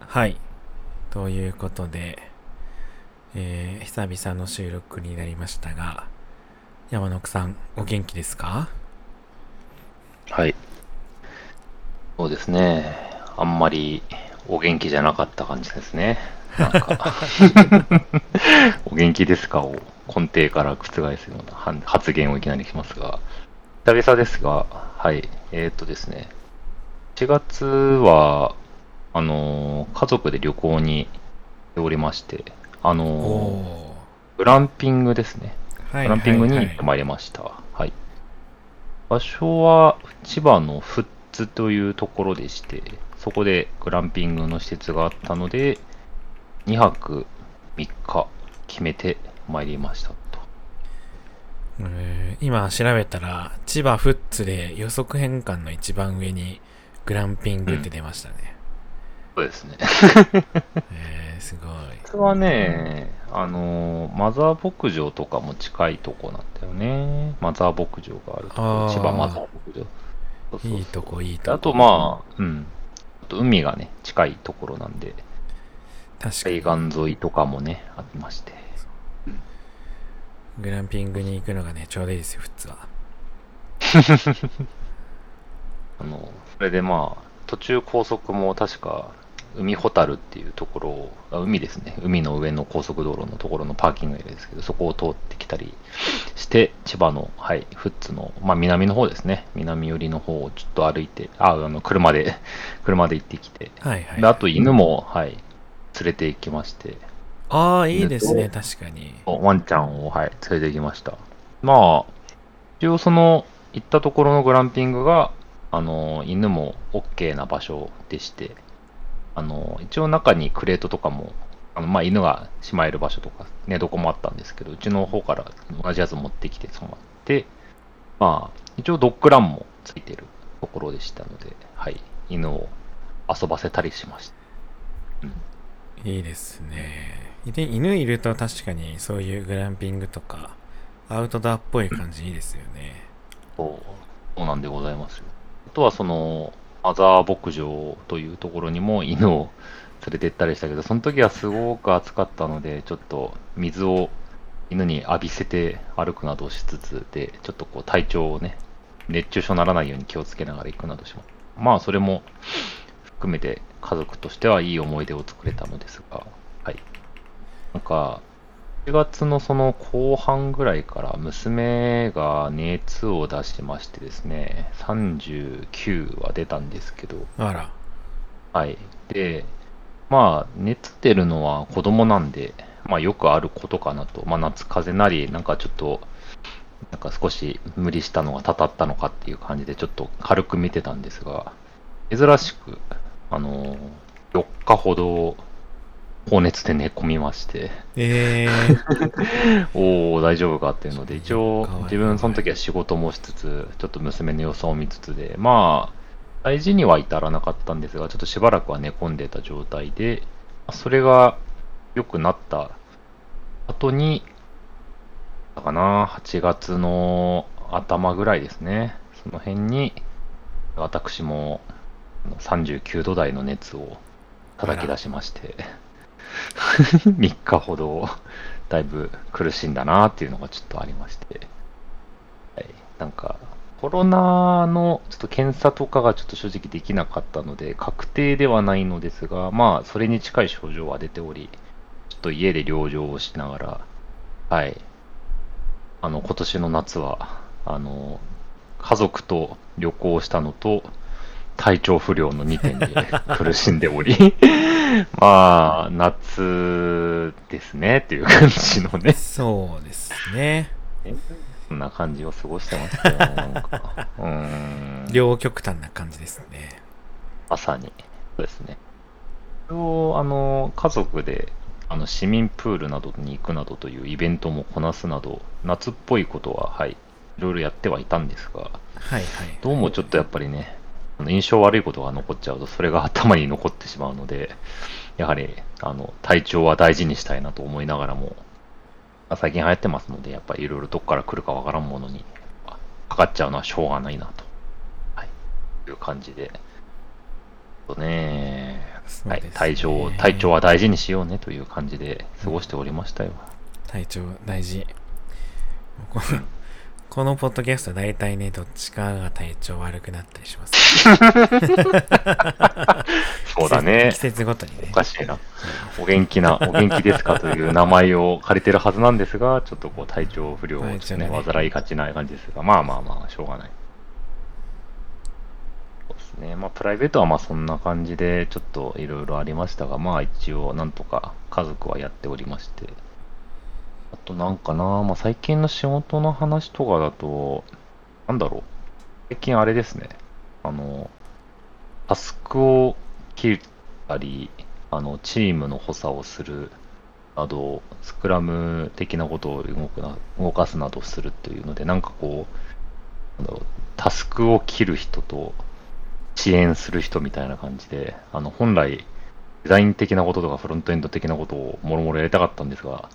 はい。ということで、えー、久々の収録になりましたが、山野さん、お元気ですか？はい。そうですね。あんまりお元気じゃなかった感じですね。なんか、お元気ですか？を根底から覆すようなは発言をいきなりしますが、久々ですが、はい。えーっとですね。4月は、あのー家族で旅行に行っておりまして、あのーおグランピングですね。ー。はいグランピングにはい行ってまいりました。はい。場所は千葉の富津というところでして、そこでグランピングの施設があったので、2泊3日決めてまいりましたと。えー今調べたら、千葉富津で予測変換の一番上にグランピングって出ましたね。そうですね。えー、すごい。これはね、あのーマザー牧場とかも近いとこなんだよね。マザー牧場があるとこ千葉マザー牧場。そうそうそういいとこ、いいとこ。あとまあ、うん。あと海がね、近いところなんで、確かに海岸沿いとかもね、ありまして。グランピングに行くのがね、ちょうどいいですよ、富津は。あの、それでまあ、途中高速も確か、海ホタルっていうところを、あ海ですね。海の上の高速道路のところのパーキングエリアですけど、そこを通ってきたりして、千葉の、はい、富津の、まあ南の方ですね。南寄りの方をちょっと歩いて、あ、あの、車で、車で行ってきて、はいはい。であと犬も、はい、連れて行きまして、ああ、いいですね、犬確かに。ワンちゃんを、はい、連れて行きました。まあ、一応その、行ったところのグランピングが、あの、犬も OK な場所でして、あの、一応中にクレートとかも、あの、まあ、犬がしまえる場所とか、寝床もあったんですけど、うちの方から同じやつ持ってきて染まって、まあ、一応ドッグランもついてるところでしたので、はい、犬を遊ばせたりしました。うんいいですね。で、犬いると確かにそういうグランピングとか、アウトドアっぽい感じいいですよね。そう、そうなんでございますよ。あとはその、マザー牧場というところにも犬を連れて行ったりしたけど、その時はすごく暑かったので、ちょっと水を犬に浴びせて歩くなどしつつで、ちょっとこう体調をね、熱中症にならないように気をつけながら行くなどします。まあ、それも含めて家族としてはいい思い出を作れたのですが、はい。なんか、4月のその後半ぐらいから娘が熱を出しましてですね、39は出たんですけど、あら。はい。で、まあ、熱出るのは子供なんで、まあよくあることかなと。まあ夏風邪なり、なんかちょっと、なんか少し無理したのがたたったのかっていう感じでちょっと軽く見てたんですが、珍しく、あの、4日ほど高熱で寝込みまして、えー、おお大丈夫かっていうので、一応自分その時は仕事もしつつ、ちょっと娘の様子を見つつで、まあ、大事には至らなかったんですが、ちょっとしばらくは寝込んでた状態で、まあそれが良くなった後に、だかな、8月の頭ぐらいですね。その辺に、私もあの39度台の熱を叩き出しまして、3日ほど、だいぶ苦しんだなっていうのがちょっとありまして、はい、なんか、コロナのちょっと検査とかがちょっと正直できなかったので、確定ではないのですが、まあ、それに近い症状は出ており、ちょっと家で療養をしながら、はい、あの、今年の夏は、あの、家族と旅行したのと、体調不良の2点で苦しんでおり、まあ、夏ですねっていう感じのね、そうですね。そんな感じを過ごしてましたよ、なんか。うーん。両極端な感じですね。まさに。そうですね。それを、あの、家族で、あの、市民プールなどに行くなどというイベントもこなすなど、夏っぽいことは、はい、いろいろやってはいたんですが、はいはい。どうもちょっとやっぱりね、あの印象悪いことが残っちゃうと、それが頭に残ってしまうので、やはり、あの、体調は大事にしたいなと思いながらも、まあ最近流行ってますので、やっぱりいろいろどっから来るかわからんものに、あかかっちゃうのはしょうがないなと、はい、いう感じで。とね、はい。体調、体調は大事にしようねという感じで過ごしておりましたよ。体調大事。このポッドキャスト大体ね、どっちかが体調悪くなったりします。そうだね季。節ごとにねお。かしいな。お元気な、お元気ですかという名前を借りてるはずなんですが、ちょっとこう体調不良をね、ね患いがちな感じですが、まあまあまあ、しょうがない。そうですね。まあ、プライベートはまあそんな感じで、ちょっといろいろありましたが、まあ一応なんとか家族はやっておりまして。あとなんかな、まあ最近の仕事の話とかだと、なんだろう。最近あれですね。あの、タスクを切ったり、あの、チームの補佐をするなど、スクラム的なことを動くな動かすなどするというので、なんかこう、なんだろう、タスクを切る人と支援する人みたいな感じで、あの、本来、デザイン的なこととかフロントエンド的なことをもろもろやりたかったんですが、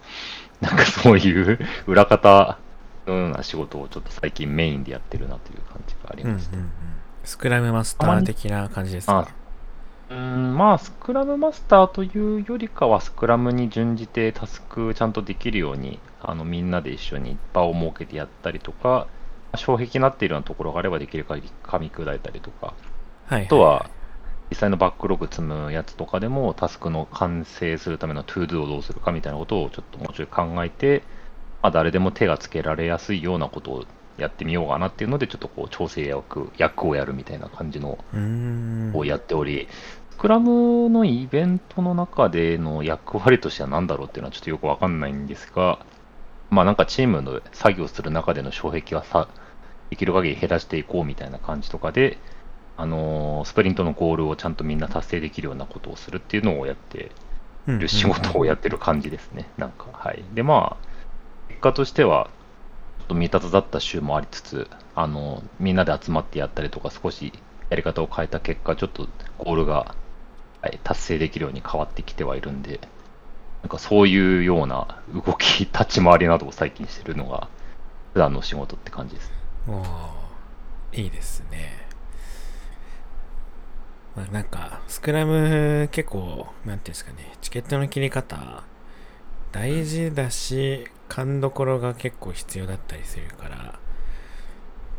なんかそういう裏方のような仕事をちょっと最近メインでやってるなという感じがありうんうんうんまして。スクラムマスター的な感じですか？うーん、まあ、スクラムマスターというよりかは、スクラムに準じてタスクちゃんとできるように、あのみんなで一緒に場を設けてやったりとか、障壁になっているようなところがあればできる限り噛み砕いたりとか、はい、はい。あとは、実際のバックログ積むやつとかでも、タスクの完成するための ToDo をどうするかみたいなことをちょっともうちょい考えて、まあ、誰でも手がつけられやすいようなことをやってみようかなっていうので、ちょっとこう調整役役をやるみたいな感じの。をやっており、スクラムのイベントの中での役割としては何だろうっていうのはちょっとよくわかんないんですが、まあなんかチームの作業する中での障壁はさ、できる限り減らしていこうみたいな感じとかで、あのースプリントのゴールをちゃんとみんな達成できるようなことをするっていうのをやってうんる仕事をやってる感じですね。なんか、はい。で、まあ、結果としては、ちょっと未達だった週もありつつ、あの、みんなで集まってやったりとか、少しやり方を変えた結果、ちょっとゴールが、はい、達成できるように変わってきてはいるんで、なんかそういうような動き、立ち回りなどを最近してるのが、普段の仕事って感じです。いいですね。まあ、なんか、スクラム結構、なんていうんですかね、チケットの切り方、大事だし、勘どころが結構必要だったりするから、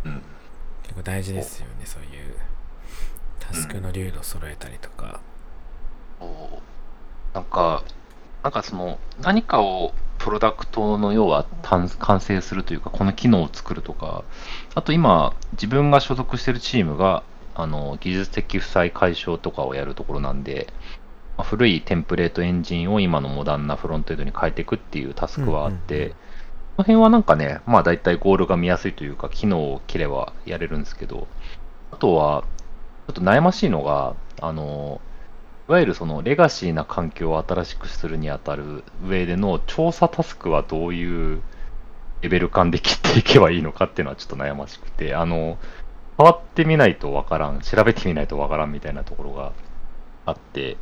うん。結構大事ですよね、そういう、タスクの流度揃えたりとか。なんか、なんかその、何かをプロダクトの要は完完成するというか、この機能を作るとか、あと今、自分が所属しているチームが、あの、技術的負債解消とかをやるところなんで、まあ古いテンプレートエンジンを今のモダンなフロントエンドに変えていくっていうタスクはあって、うんうんうんこの辺はなんかね、まあ大体ゴールが見やすいというか、機能を切ればやれるんですけど、あとは、ちょっと悩ましいのが、あの、いわゆるそのレガシーな環境を新しくするにあたる上での調査タスクはどういうレベル感で切っていけばいいのかっていうのはちょっと悩ましくて、あの、変わってみないとわからん、調べてみないとわからんみたいなところがあって、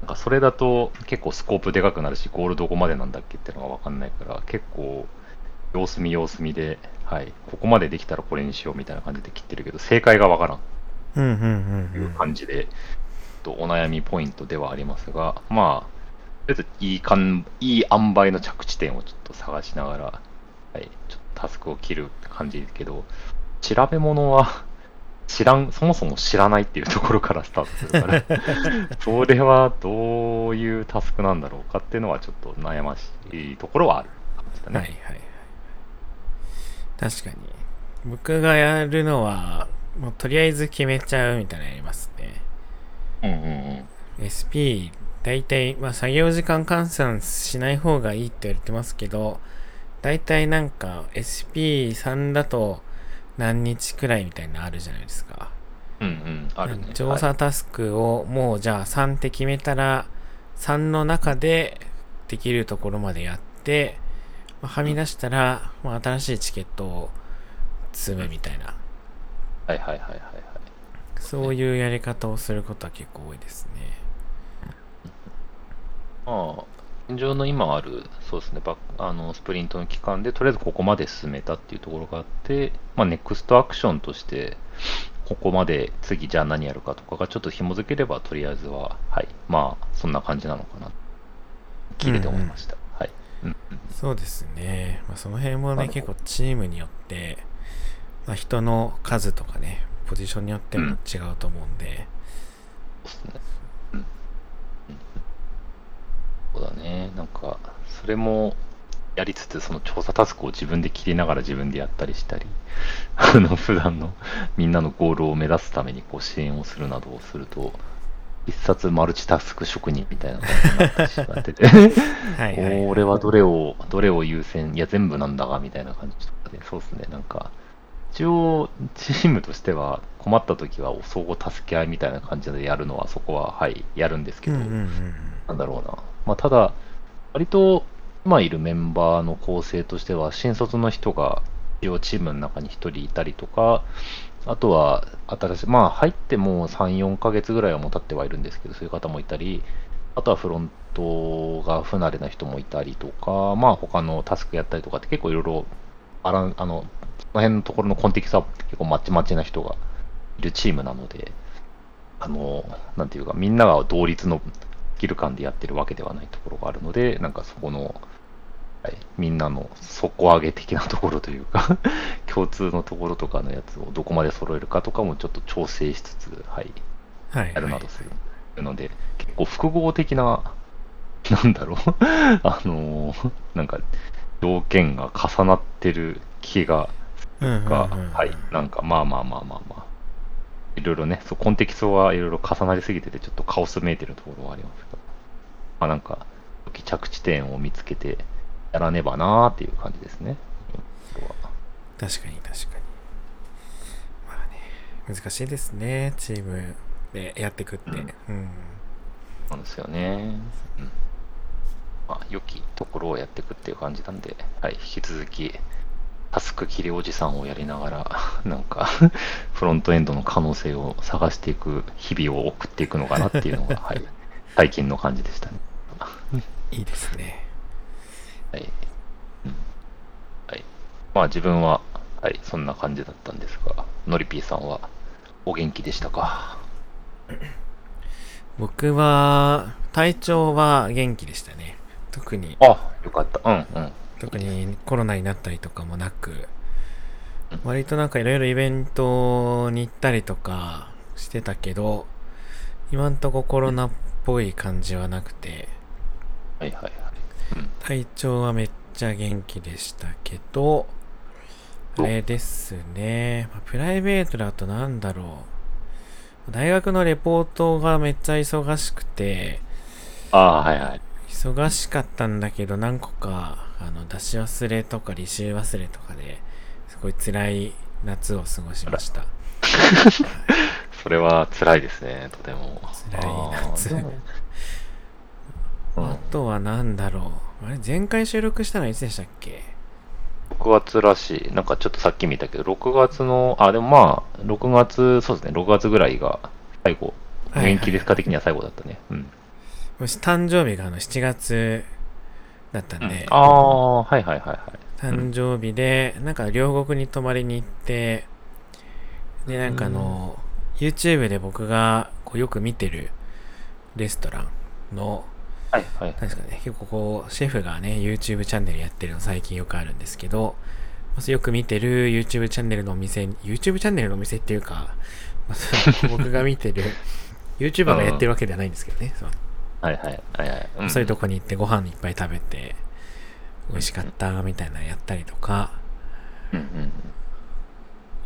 なんかそれだと結構スコープでかくなるし、ゴールどこまでなんだっけっていうのがわかんないから、結構様子見様子見で、はい、ここまでできたらこれにしようみたいな感じで切ってるけど、正解がわからん。うんうんうんという感じで、とお悩みポイントではありますが、まあ、とりあえずいいかんいい塩梅の着地点をちょっと探しながら、はい、ちょっとタスクを切る感じですけど、調べ物は知らん、そもそも知らないっていうところからスタートするから、それはどういうタスクなんだろうかっていうのはちょっと悩ましいところはある感じだうん。ね。はいはいはい。確かに。僕がやるのは、もうとりあえず決めちゃうみたいなのやりますね。うんうんうん。SP、大体、まあ作業時間換算しない方がいいって言われてますけど、大体なんか SP3 だと何日くらいみたいなのあるじゃないですか。うんうん、あるね。調査タスクをもうじゃあ3って決めたら、3の中でできるところまでやって、まあはみ出したら、まあ、新しいチケットを積むみたいな、はいはいはいはいはい。そういうやり方をすることは結構多いですね。まあ、現状の今ある、そうですね、バあのスプリントの期間で、とりあえずここまで進めたっていうところがあって、まあ、ネクストアクションとして、ここまで次じゃあ何やるかとかがちょっと紐づければ、とりあえずは、はい、まあ、そんな感じなのかな。聞いてて思いました。はい。うんうんそうですね。まあ、その辺もね、結構チームによって、まあ、人の数とかね、ポジションによっても違うと思うんで、そうですね。そうだね。なんか、それもやりつつ、その調査タスクを自分で切りながら自分でやったりしたり、あの、普段のみんなのゴールを目指すためにこう支援をするなどをすると、一冊マルチタスク職人みたいな感じになってしまってて、はいはい。俺はどれを、どれを優先、いや全部なんだが、みたいな感じとかで、そうですね、なんか、一応、チームとしては困った時は相互助け合いみたいな感じでやるのは、そこは、はい、やるんですけど、うんうんうんなんだろうな。まあ、ただ、割と、今いるメンバーの構成としては、新卒の人が、一応チームの中に一人いたりとか、あとは、新しい、まあ、入っても3、4ヶ月ぐらいはもう経ってはいるんですけど、そういう方もいたり、あとはフロントが不慣れな人もいたりとか、まあ、他のタスクやったりとかって結構いろいろ、あらあの、その辺のところのコンテキストは結構まちまちな人がいるチームなので、あの、なんていうか、みんなが同率のキル感でやってるわけではないところがあるので、なんかそこの、はい、みんなの底上げ的なところというか、共通のところとかのやつをどこまで揃えるかとかもちょっと調整しつつ、はい、はい。やるなどする。ので、結構複合的な、なんだろう、あのーなんか条件が重なってる気が、が、はい、なんかまあまあまあまあまあ、いろいろね、そうコンテキストはいろいろ重なりすぎてて、ちょっとカオスめいてるところはありますが、まあなんか、着地点を見つけてやらねばなーっていう感じですね。確かに確かに。まあね、難しいですね、チームでやっていくって。うんうん。なんですよね。うん。まあ、良きところをやっていくっていう感じなんで、はい、引き続き、タスク切りおじさんをやりながら、なんか、フロントエンドの可能性を探していく日々を送っていくのかなっていうのが、はい、最近の感じでしたね。いいですね。はい。うんはい。まあ自分は、はい、そんな感じだったんですが、のりぴーさんはお元気でしたか？僕は、体調は元気でしたね。特に、あ、よかった。うんうん。特にコロナになったりとかもなくうん、割となんかいろいろイベントに行ったりとかしてたけど、今んとこコロナっぽい感じはなくて、はいはいはい。うん。体調はめっちゃ元気でしたけど、あれですね、まあプライベートだとなんだろう。大学のレポートがめっちゃ忙しくて、ああ、はいはい。忙しかったんだけど何個かあの出し忘れとか履修忘れとかですごい辛い夏を過ごしました。それは辛いですね、とても。辛い夏あうん あとはなんだろう。あれ前回収録したのはいつでしたっけ？6月らしい。なんかちょっとさっき見たけど、6月の、あ、でもまあ、6月、そうですね、6月ぐらいが最後。はいはい元気ですか的には最後だったね。うん。私誕生日があの7月だったんで、ああ、はいはいはいはい。誕生日で、なんか両国に泊まりに行って、で、なんかあの、YouTube で僕がこうよく見てるレストランの、はいはい。なんですかね、結構こう、シェフがね、YouTube チャンネルやってるの最近よくあるんですけど、まあよく見てる YouTube チャンネルのお店、YouTube チャンネルのお店っていうか、僕が見てる YouTuber がやってるわけではないんですけどね、そうはいはい。はいはい。うん。そういうとこに行ってご飯いっぱい食べて、美味しかったみたいなのやったりとか、うんうん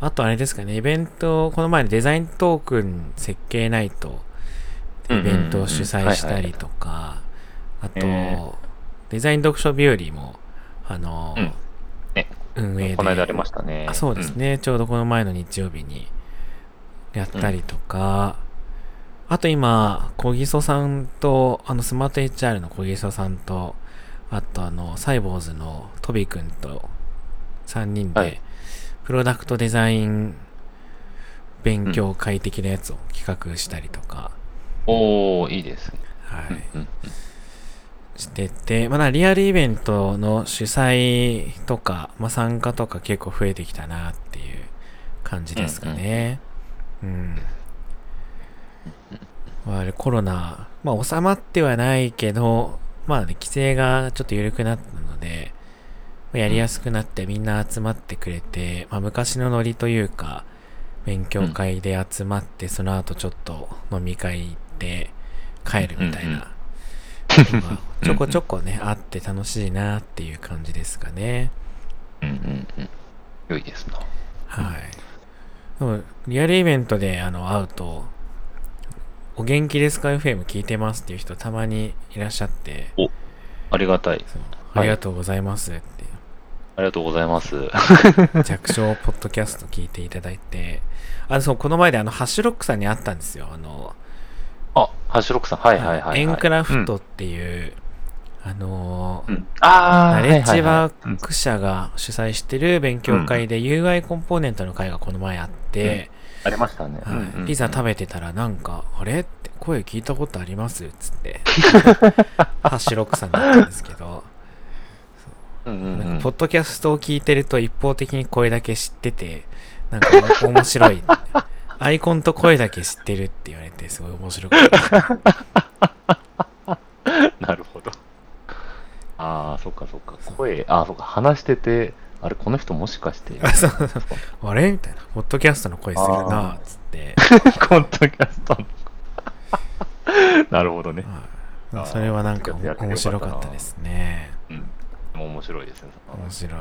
あとあれですかね、イベント、この前デザイントークン設計ナイト、イベントを主催したりとか、あと、えデザイン読書日和も、あの、うん。ね。運営で、この間ありましたね。あそうですね、ちょうどこの前の日曜日にやったりとか、あと今、小木曽さんと、あの、スマート HR の小木曽さんと、あとあの、サイボーズのトビ君と3人で、はいプロダクトデザイン勉強会的なやつを企画したりとか、うん。おー、いいですね。はい、うんうんしてて、まだリアルイベントの主催とか、まあ、参加とか結構増えてきたなっていう感じですかね。うん。まあ、コロナ、まあ収まってはないけど、まあね、規制がちょっと緩くなったので、まあやりやすくなってみんな集まってくれて、まあ昔のノリというか、勉強会で集まって、その後ちょっと飲み会行って帰るみたいな、ちょこちょこね、あって楽しいなっていう感じですかね。うんうんうん。良いですな。はい。でもリアルイベントであの会うと、お元気ですか ?FM 聞いてますっていう人たまにいらっしゃって、ありがたい。ありがとうございますって、ありがとうございます。弱小ポッドキャスト聞いていただいて、あの、そう、この前であの、ハッシュロックさんに会ったんですよ。あの、あ、ハッシュロックさん。はいはいはい、はい。エンクラフトっていう、あのうん。うんあーナレッジはいはいワはいうんーク社が主催してる勉強会で UI コンポーネントの会がこの前あって、ありましたね。はいうんうんうんピザ食べてたらなんか、あれ？って声聞いたことあります？つって、ハッシュロックさんだったんですけど、うんうんうんなんかポッドキャストを聞いてると一方的に声だけ知ってて、なんか面白い。アイコンと声だけ知ってるって言われて、すごい面白かった。なるほど。ああ、そっかそっか。声、ああ、そっか。話してて、あれ、この人もしかして、あ そうそうそうあれ？みたいな。ポッドキャストの声するな、つって。コントキャストの。なるほどね。それはなんか面白かったですね。うん。もう面白いですね。面白い。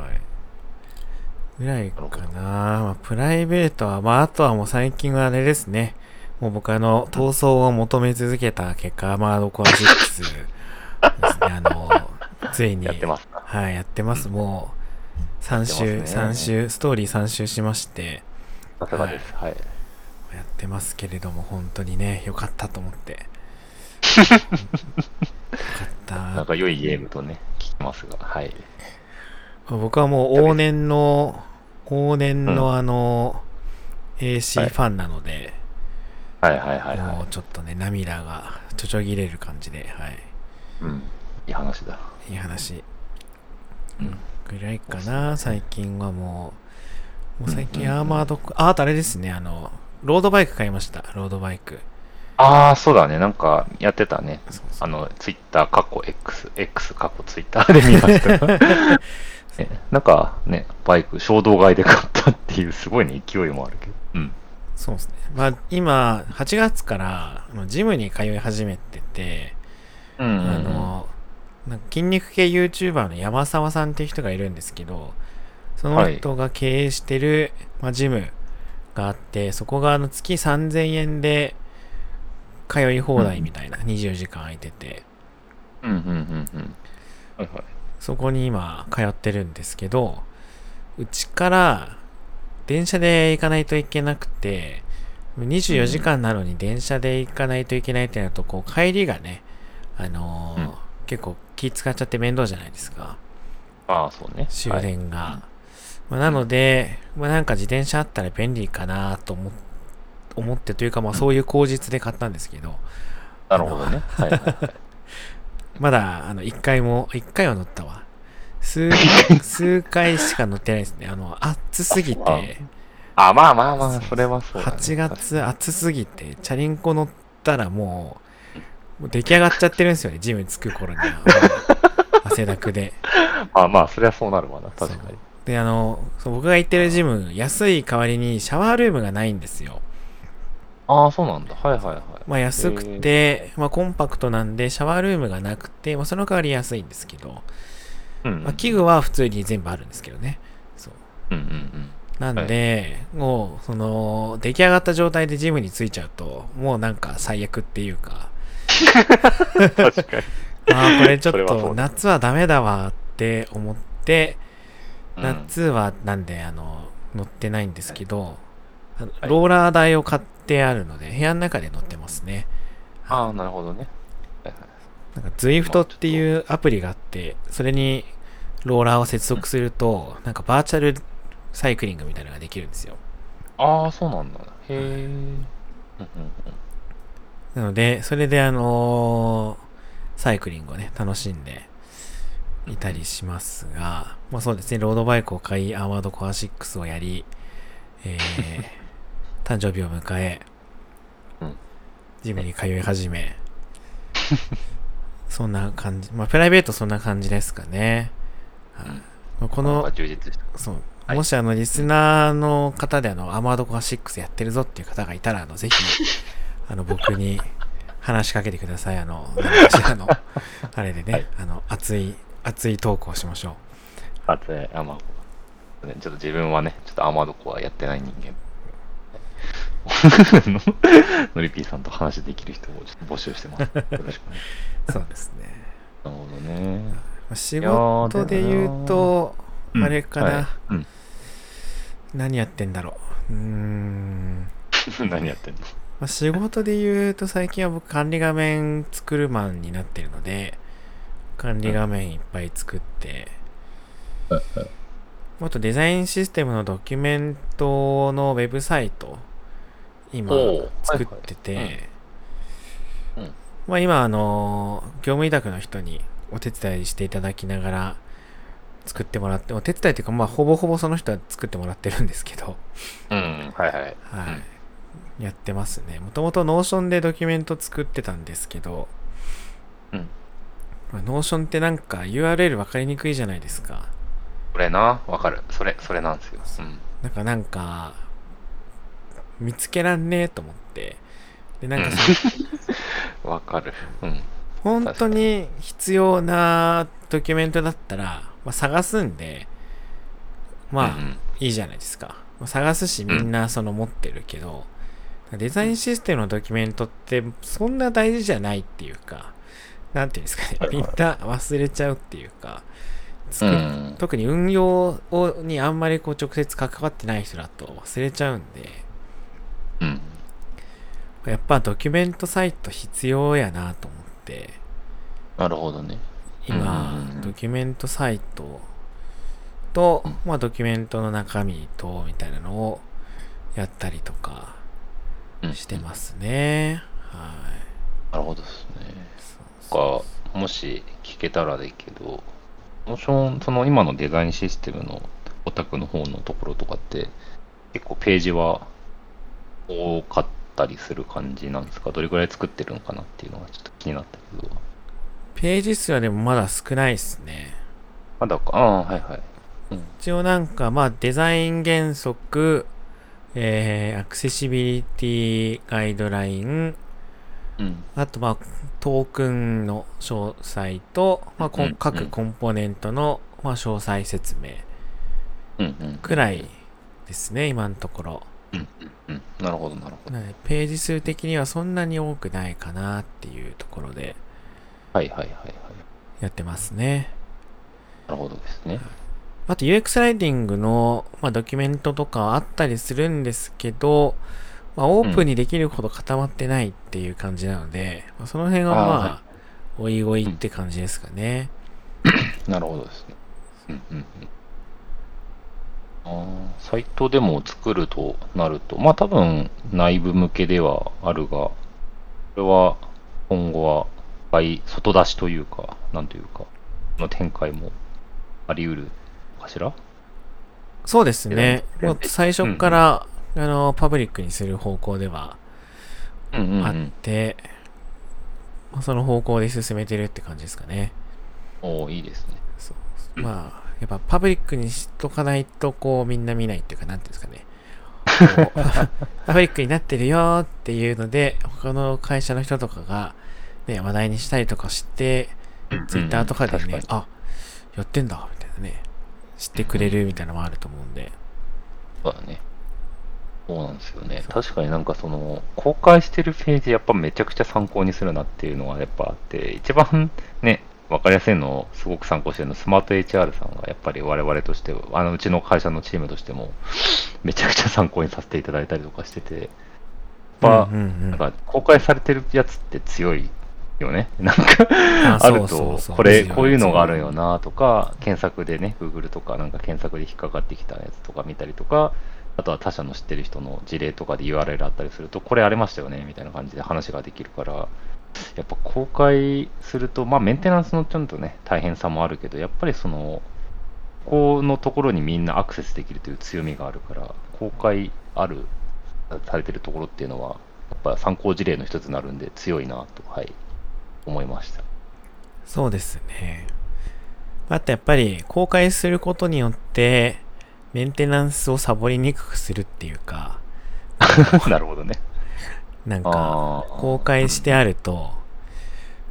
ぐらいかな。まあ、プライベートは、まあ、あとはもう最近はあれですね。もう僕あの、闘争を求め続けた結果、アーマードコア6ですね。あの、ついに。やってますか。はい、やってます。もう、3週、ね3週、ストーリー3週しまして、さすがです。はい。やってますけれども、本当にね、よかったと思って。よかった。なんか良いゲームとね、聞きますが、はい。僕はもう往年の、往年うのあの、は AC いファンなので、はいはいはいはもうちょっとね、涙がちょちょぎれる感じで、はい。い。うん。いい話だ。いい話うん。ぐらいかな、最近はもう。もう最近アーマード、あ、あとあれですね、あの、ロードバイク買いました、ロードバイク。ああ、そうだね。なんか、やってたね。そうそうあの、ツイッター、過去 X、X 過去ツイッターで見ました。ねなんかね、バイク、衝動買いで買ったっていう、すごいね、勢いもあるけど。うん。そうですね。まあ、今、8月から、ジムに通い始めてて、うんうんうんあの、なんか筋肉系 YouTuber の山沢さんっていう人がいるんですけど、その人が経営してる、まあ、ジムがあって、そこがあの月3000円で通い放題みたいな、24時間空いてて、うんうんうんうん。はいはい。そこに今通ってるんですけど、うちから電車で行かないといけなくて、24時間なのに電車で行かないといけないってなると、こう帰りがね、あのーうん結構気使っちゃって面倒じゃないですか。ああ、そうね。終はい電が。まあ、なので、まあ、なんか自転車あったら便利かなと思っ思ってというか、まあそういう口実で買ったんですけど、なるほどね。はいはいはい。まだ、あの、一回も、一回は乗ったわ。数、数回しか乗ってないですね。あの、暑すぎて、あ、まあまあまあ、それはそうだ、ね。8月暑すぎて、チャリンコ乗ったらもう、もう出来上がっちゃってるんですよね、ジムに着く頃には。汗だくで。あまあ、そりゃそうなるわな、確かに。で、あの、そう僕が行ってるジム、安い代わりにシャワールームがないんですよ。ああ、そうなんだ。はいはいはい。まあ安くて、まあコンパクトなんで、シャワールームがなくて、まあその代わり安いんですけど、うん、まあ器具は普通に全部あるんですけどね。そう。うんうんうん。なんで、もう、その、出来上がった状態でジムに着いちゃうと、もうなんか最悪っていうか、確かに。ああ、これちょっと夏はダメだわって思って、うん夏はなんで、あの、乗ってないんですけど、ローラー台を買ってあるので、部屋の中で乗ってますね。ああ、なるほどね。なんか Zwift っていうアプリがあって、それにローラーを接続すると、なんかバーチャルサイクリングみたいなのができるんですよ。ああ、そうなんだ。へえ。なので、それであのーサイクリングをね、楽しんでいたりしますが、まあそうですね、ロードバイクを買い、アーマードコア6をやり、えー、誕生日を迎え、うんジムに通い始め、そんな感じ。まあ、プライベートそんな感じですかね。はいまあこのなんか、充実した。そう。はいもしあの、リスナーの方であの、アーマードコア6やってるぞっていう方がいたら、あの、ぜひ、あの、僕に話しかけてください。あの、何かしらの、あれでね、はいあの、熱い、熱いトークをしましょあとね、アーマードコア。ねちょっと自分はね、ちょっとアーマードコアやってない人間。の のりぴーさんと話できる人をちょっと募集してます。よろしくね。う。そうですね。なるほどね。まあ仕事で言うと、うんあれかな、はいうん。何やってんだろう。うーん。何やってんの？まあ、仕事で言うと最近は僕管理画面作るマンになってるので管理画面いっぱい作ってあとデザインシステムのドキュメントのウェブサイト今作ってて、まあ今あの業務委託の人にお手伝いしていただきながら作ってもらってお手伝いっていうかまあほぼほぼその人は作ってもらってるんですけど。うん、はいはい。はい、やってますね。もともと Notion でドキュメント作ってたんですけど、うん。まあ、 Notion ってなんか URL 分かりにくいじゃないですか。これな、わかる。それ、それなんですよ。うん。なんかなんか、見つけらんねえと思って。で、なんかその わかる。うん。本当に必要なドキュメントだったら、まあ、探すんで、まあ、うんうんいいじゃないですか。まあ探すしみんなその持ってるけど、デザインシステムのドキュメントってそんな大事じゃないっていうか、なんていうんですかねみんな忘れちゃうっていうか、うん特に運用をにあんまりこう直接関わってない人だと忘れちゃうんで、うん。やっぱドキュメントサイト必要やなと思って、なるほどね。今、うんドキュメントサイトとうん、まあドキュメントの中身と、みたいなのをやったりとかうん。してますね。はい。なるほどですね。そうか、もし聞けたらでいいけど、モーション、その今のデザインシステムのオタクの方のところとかって、結構ページは多かったりする感じなんですか？どれくらい作ってるのかなっていうのがちょっと気になったけど。ページ数はでもまだ少ないですね。まだか、ああ、はいはい。うん。一応なんか、まあデザイン原則、えー、アクセシビリティガイドライン、うん。あとまあトークンの詳細と、まあ、各コンポーネントの、まあ、詳細説明。くらいですね、今のところ。うんうんうん。なるほど、なるほど。ページ数的にはそんなに多くないかなっていうところではいはいはいはい。やってますね。なるほどですね。あと UX ライティングの、まあ、ドキュメントとかあったりするんですけど、まあ、オープンにできるほど固まってないっていう感じなので、まあ、その辺はまあ、おいおいって感じですかね。なるほどですね。うんうんうん。あーサイトでも作るとなると、まあ多分内部向けではあるが、これは今後は外外出しというか、なんというか、の展開もあり得るかしら？そうですね。うんもう最初から、あの、パブリックにする方向ではうんうん、うあっん。て、まあその方向で進めてるって感じですかね。おーいいですね。まあ、やっぱパブリックにしとかないと、こう、みんな見ないっていうか、なんていうんですかね。パブリックになってるよーっていうので、他の会社の人とかが、ね、話題にしたりとかして、ツイッターとかでうんうん確、ねあ、やってんだ、みたいなね、知ってくれるみたいなのもあると思うんで。そうだね。そうなんですよね。確かになんかその、公開してるページやっぱめちゃくちゃ参考にするなっていうのはやっぱあって、一番ね、わかりやすいのをすごく参考してるのスマート HR さんがやっぱり我々としては、あのうちの会社のチームとしても、めちゃくちゃ参考にさせていただいたりとかしてて、やっぱ、なんか公開されてるやつって強いよね。なんかああるとこれ、こういうのがあるよなとか、検索でね、Google とかなんか検索で引っかかってきたやつとか見たりとか、あとは他社の知ってる人の事例とかで URL あったりすると、これありましたよねみたいな感じで話ができるから、やっぱ公開すると、まあメンテナンスのちょっとね、大変さもあるけど、やっぱりその、ここのところにみんなアクセスできるという強みがあるから、公開ある、されてるところっていうのは、ぱ参考事例の一つになるんで強いなと、はい、思いました。そうですね。あとやっぱり公開することによって、メンテナンスをサボりにくくするっていうか、なるほどね。なんか、公開してあると、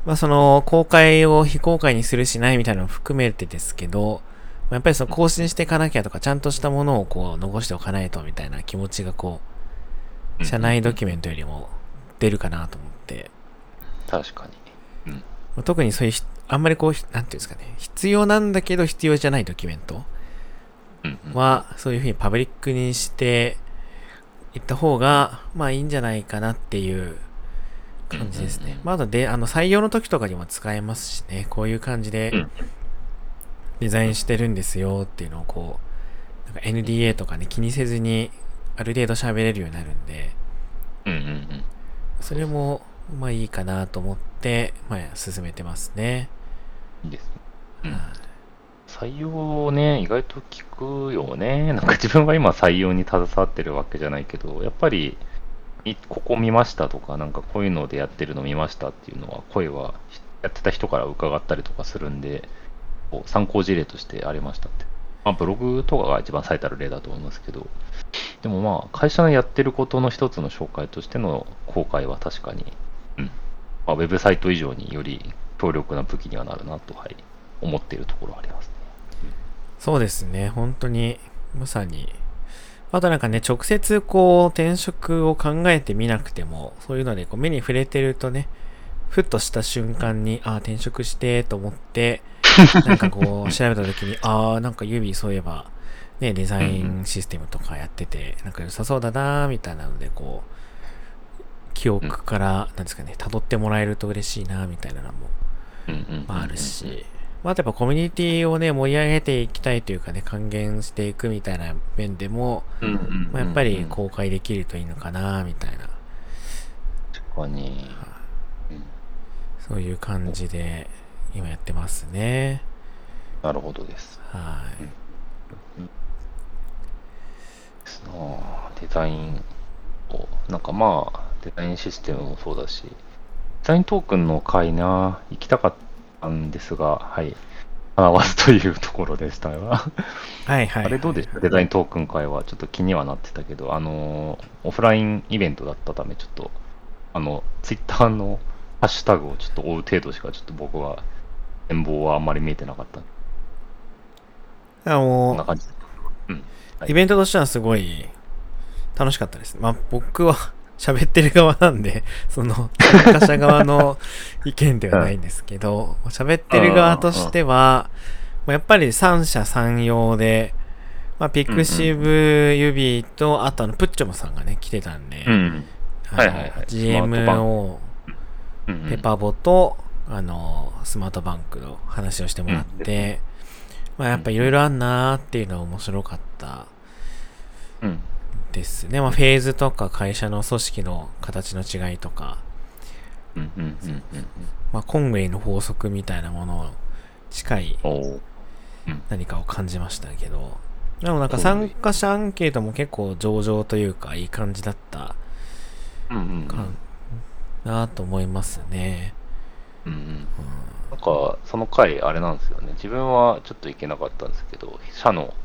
まあその公開を非公開にするしないみたいなのを含めてですけど、まあやっぱりその更新していかなきゃとか、ちゃんとしたものをこう残しておかないとみたいな気持ちがこう、社内ドキュメントよりも出るかなと思って、確かに。特にそういうひ、あんまりこう、ひなんていうんですかね、必要なんだけど必要じゃないドキュメントは、そういうふうにパブリックにしていった方が、まあいいんじゃないかなっていう感じです。ね。まだで、あの、採用の時とかにも使えますしね、こういう感じでうんデザインしてるんですよっていうのをこう、なんか NDA とかね、気にせずにある程度喋れるようになるんで。それも、まあいいかなと思って、まあ進めてますね。いいですね。うんはい採用ね、意外と聞くよね。なんか自分は今採用に携わってるわけじゃないけど、やっぱり、いここ見ましたとか、なんかこういうのでやってるの見ましたっていうのは、声はやってた人から伺ったりとかするんで、参考事例としてありましたって。まあ、ブログとかが一番最たる例だと思いますけど、でもまあ、会社のやってることの一つの紹介としての公開は確かに、うん。まあ、ウェブサイト以上により強力な武器にはなるなと、はい、思っているところはありますね。そうですね、本当に、まさに。あとなんかね、直接こう、転職を考えてみなくても、そういうのでこう目に触れてるとね、ふっとした瞬間に、ああ、転職して、と思って、なんかこう、調べた時に、ああ、なんか指そういえば、ね、デザインシステムとかやってて、なんか良さそうだな、みたいなので、こう、記憶から、なんですかね、辿ってもらえると嬉しいな、みたいなのもああるし、まあ、やっぱコミュニティをね、盛り上げていきたいというかね、還元していくみたいな面でも、まあ、やっぱり公開できるといいのかな、みたいな、確かに。うんそういう感じで今やってますね。なるほどです。はい。デザインを、なんかまあ、デザインシステムもそうだし、デザイントークンの会な、行きたかったんですが、はい。叶わずというところでしたが、はいはい。あれどうでした？デザイントークン会はちょっと気にはなってたけど、あのー、オフラインイベントだったため、ちょっと、あの、ツイッターのハッシュタグをちょっと追う程度しか、ちょっと僕は、展望はあんまり見えてなかった。あの、こんな感じ。うん。はいイベントとしてはすごい楽しかったです。まあ僕は喋ってる側なんで、その参加者側の意見ではないんですけど、喋ってる側としては、まあやっぱり三者三様で、まあ、ピクシブ指と、あとあの、プッチョモさんがね、来てたんで、GMO、ペパボと、あの、スマートバンクの話をしてもらって、まあやっぱいろいろあんなーっていうのは面白かった。うん。ですね。まあフェーズとか会社の組織の形の違いとか、うんうんうんうんうん。まあコンウェイの法則みたいなものを近い何かを感じましたけど、でもなんか参加者アンケートも結構上々というかいい感じだったうんうんうんかなと思いますね。うんうんうんなんか、その回、あれなんですよね。自分はちょっと行けなかったんですけど、社の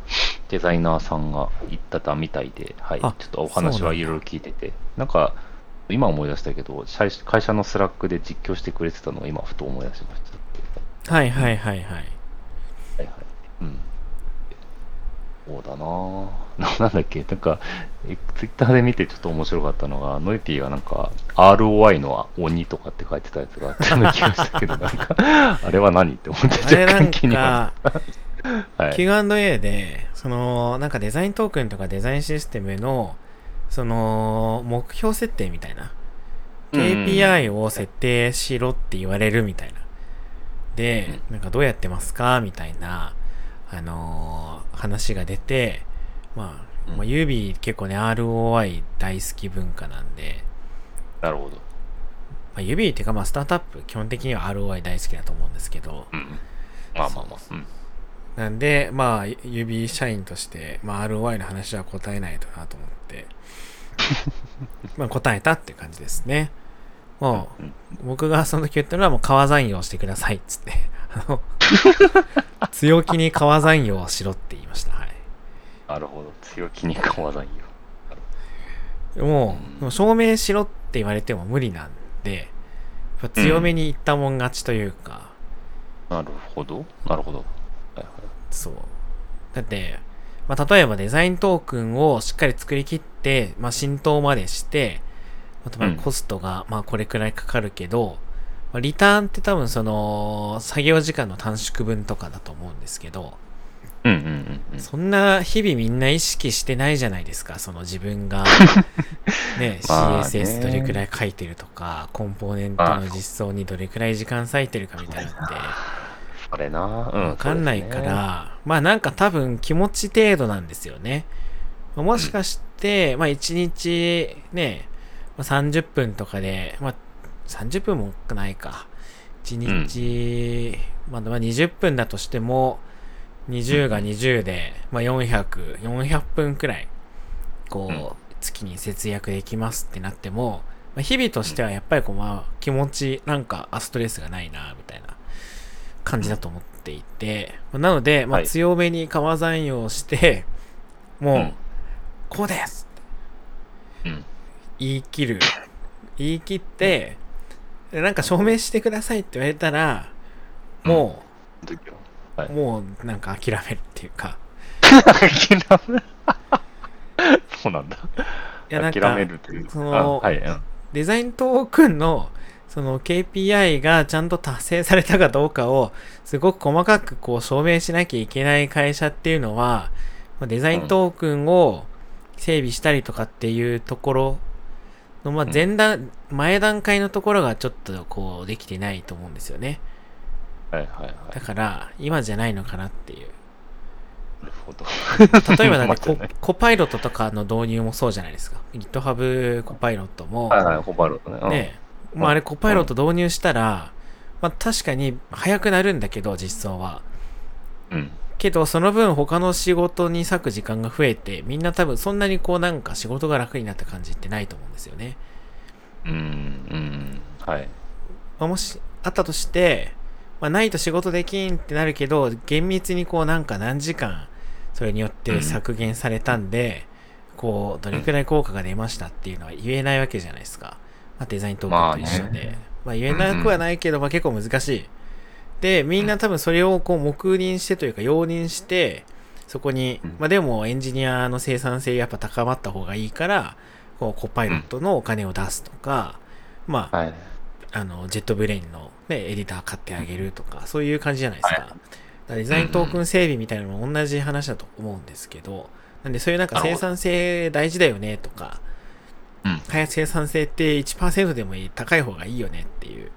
デザイナーさんが行ったたみたいで、はい。ちょあっとお話はいろいろ聞いてて、なんか、今思い出したけど、社会社の Slack で実況してくれてたのを今、ふと思い出しました。はいはいはいはい。はいはい。うん。そうだなぁ。な なんだっけ？なんか、えツイッターで見てちょっと面白かったのが、ノイピーがなんか、ROI の鬼とかって書いてたやつがあったような気がしたけど、なんか、あれは何って思って若干気にはか、はい。Q&A で、その、なんかデザイントークンとかデザインシステムの、その、目標設定みたいな。KPI を設定しろって言われるみたいな。で、なんかどうやってますかみたいな、あのー話が出て、まあ、うんまあ、ユービー結構ね、ROI 大好き文化なんで、なるほど。まあ、ユービーっていうかまあ、スタートアップ基本的には ROI 大好きだと思うんですけど、うん。まあまあまあ。うん。なんで、まあ、指社員として、まあ、ROI の話は答えないとなと思って、まあ答えたって感じですね。もうんう、僕がその時言ったのはもう川残用してくださいっつって。あの 強気に川残用をしろって言いました。はい。なるほど。強気にかわざんよ。もうんう、でも証明しろって言われても無理なんで、強めに言ったもん勝ちというか、なるほど。なるほど。そう。だって、まあ、例えばデザイントークンをしっかり作り切って、まあ、浸透までして、まあ、コストが、まあ、これくらいかかるけど、まあ、リターンって多分その、作業時間の短縮分とかだと思うんですけど、うんうんうんうん。そんな日々みんな意識してないじゃないですか、その自分が、ね CSS どれくらい書いてるとか、コンポーネントの実装にどれくらい時間割いてるかみたいなのって、それな。うん。わかんないかそうですね。ら、まあなんか多分気持ち程度なんですよね。まあもしかして、まあ1日ね、まあ、30分とかで、まあ30分もないか。1日、まあまあ20分だとしても、20が20で、まあ400、400分くらい、こうんう、月に節約できますってなっても、まあ、日々としてはやっぱりこう、まあ気持ち、なんか、あ、ストレスがないな、みたいな感じだと思っていて、なので、まあはい強めに川残用して、もう、うんこうですうん。言い切る。言い切って、でなんか証明してくださいって言われたら、も時は。はう、い。もうなんか諦めるっていうか、諦め そうなんだ。いやなんか諦めるというか。そのあはい。うんデザイントークンのその KPI がちゃんと達成されたかどうかをすごく細かくこう証明しなきゃいけない会社っていうのは、まあデザイントークンを整備したりとかっていうところの、まあ前段、前段階のところがちょっとこうできてないと思うんですよね。はいはいはい。だから今じゃないのかなっていう。なるほど。例えばだってコパイロットとかの導入もそうじゃないですか。GitHub コパイロットも、はいはい、ホバロットね。うんねまああれコパイロット導入したら、まあ確かに早くなるんだけど、実装は。うん。けど、その分他の仕事に割く時間が増えて、みんな多分そんなにこうなんか仕事が楽になった感じってないと思うんですよね。うん、うん。はい。まあ、もし、あったとして、まあないと仕事できんってなるけど、厳密にこうなんか何時間、それによって削減されたんで、こう、どれくらい効果が出ましたっていうのは言えないわけじゃないですか。まあ、デザイントークンと一緒で。まあ、言えなくはないけど、まあ結構難しい。で、みんな多分それをこう黙認してというか容認して、そこにうん、まあでもエンジニアの生産性やっぱ高まった方がいいから、こうコパイロットのお金を出すとか、まあ、はい。あの、ジェットブレインの、ね、エディター買ってあげるとか、そういう感じじゃないですか。はいデザイントークン整備みたいなのも同じ話だと思うんですけど、なんでそういうなんか生産性大事だよねとか、うん。開発生産性って1%でもいい、高い方がいいよねっていう、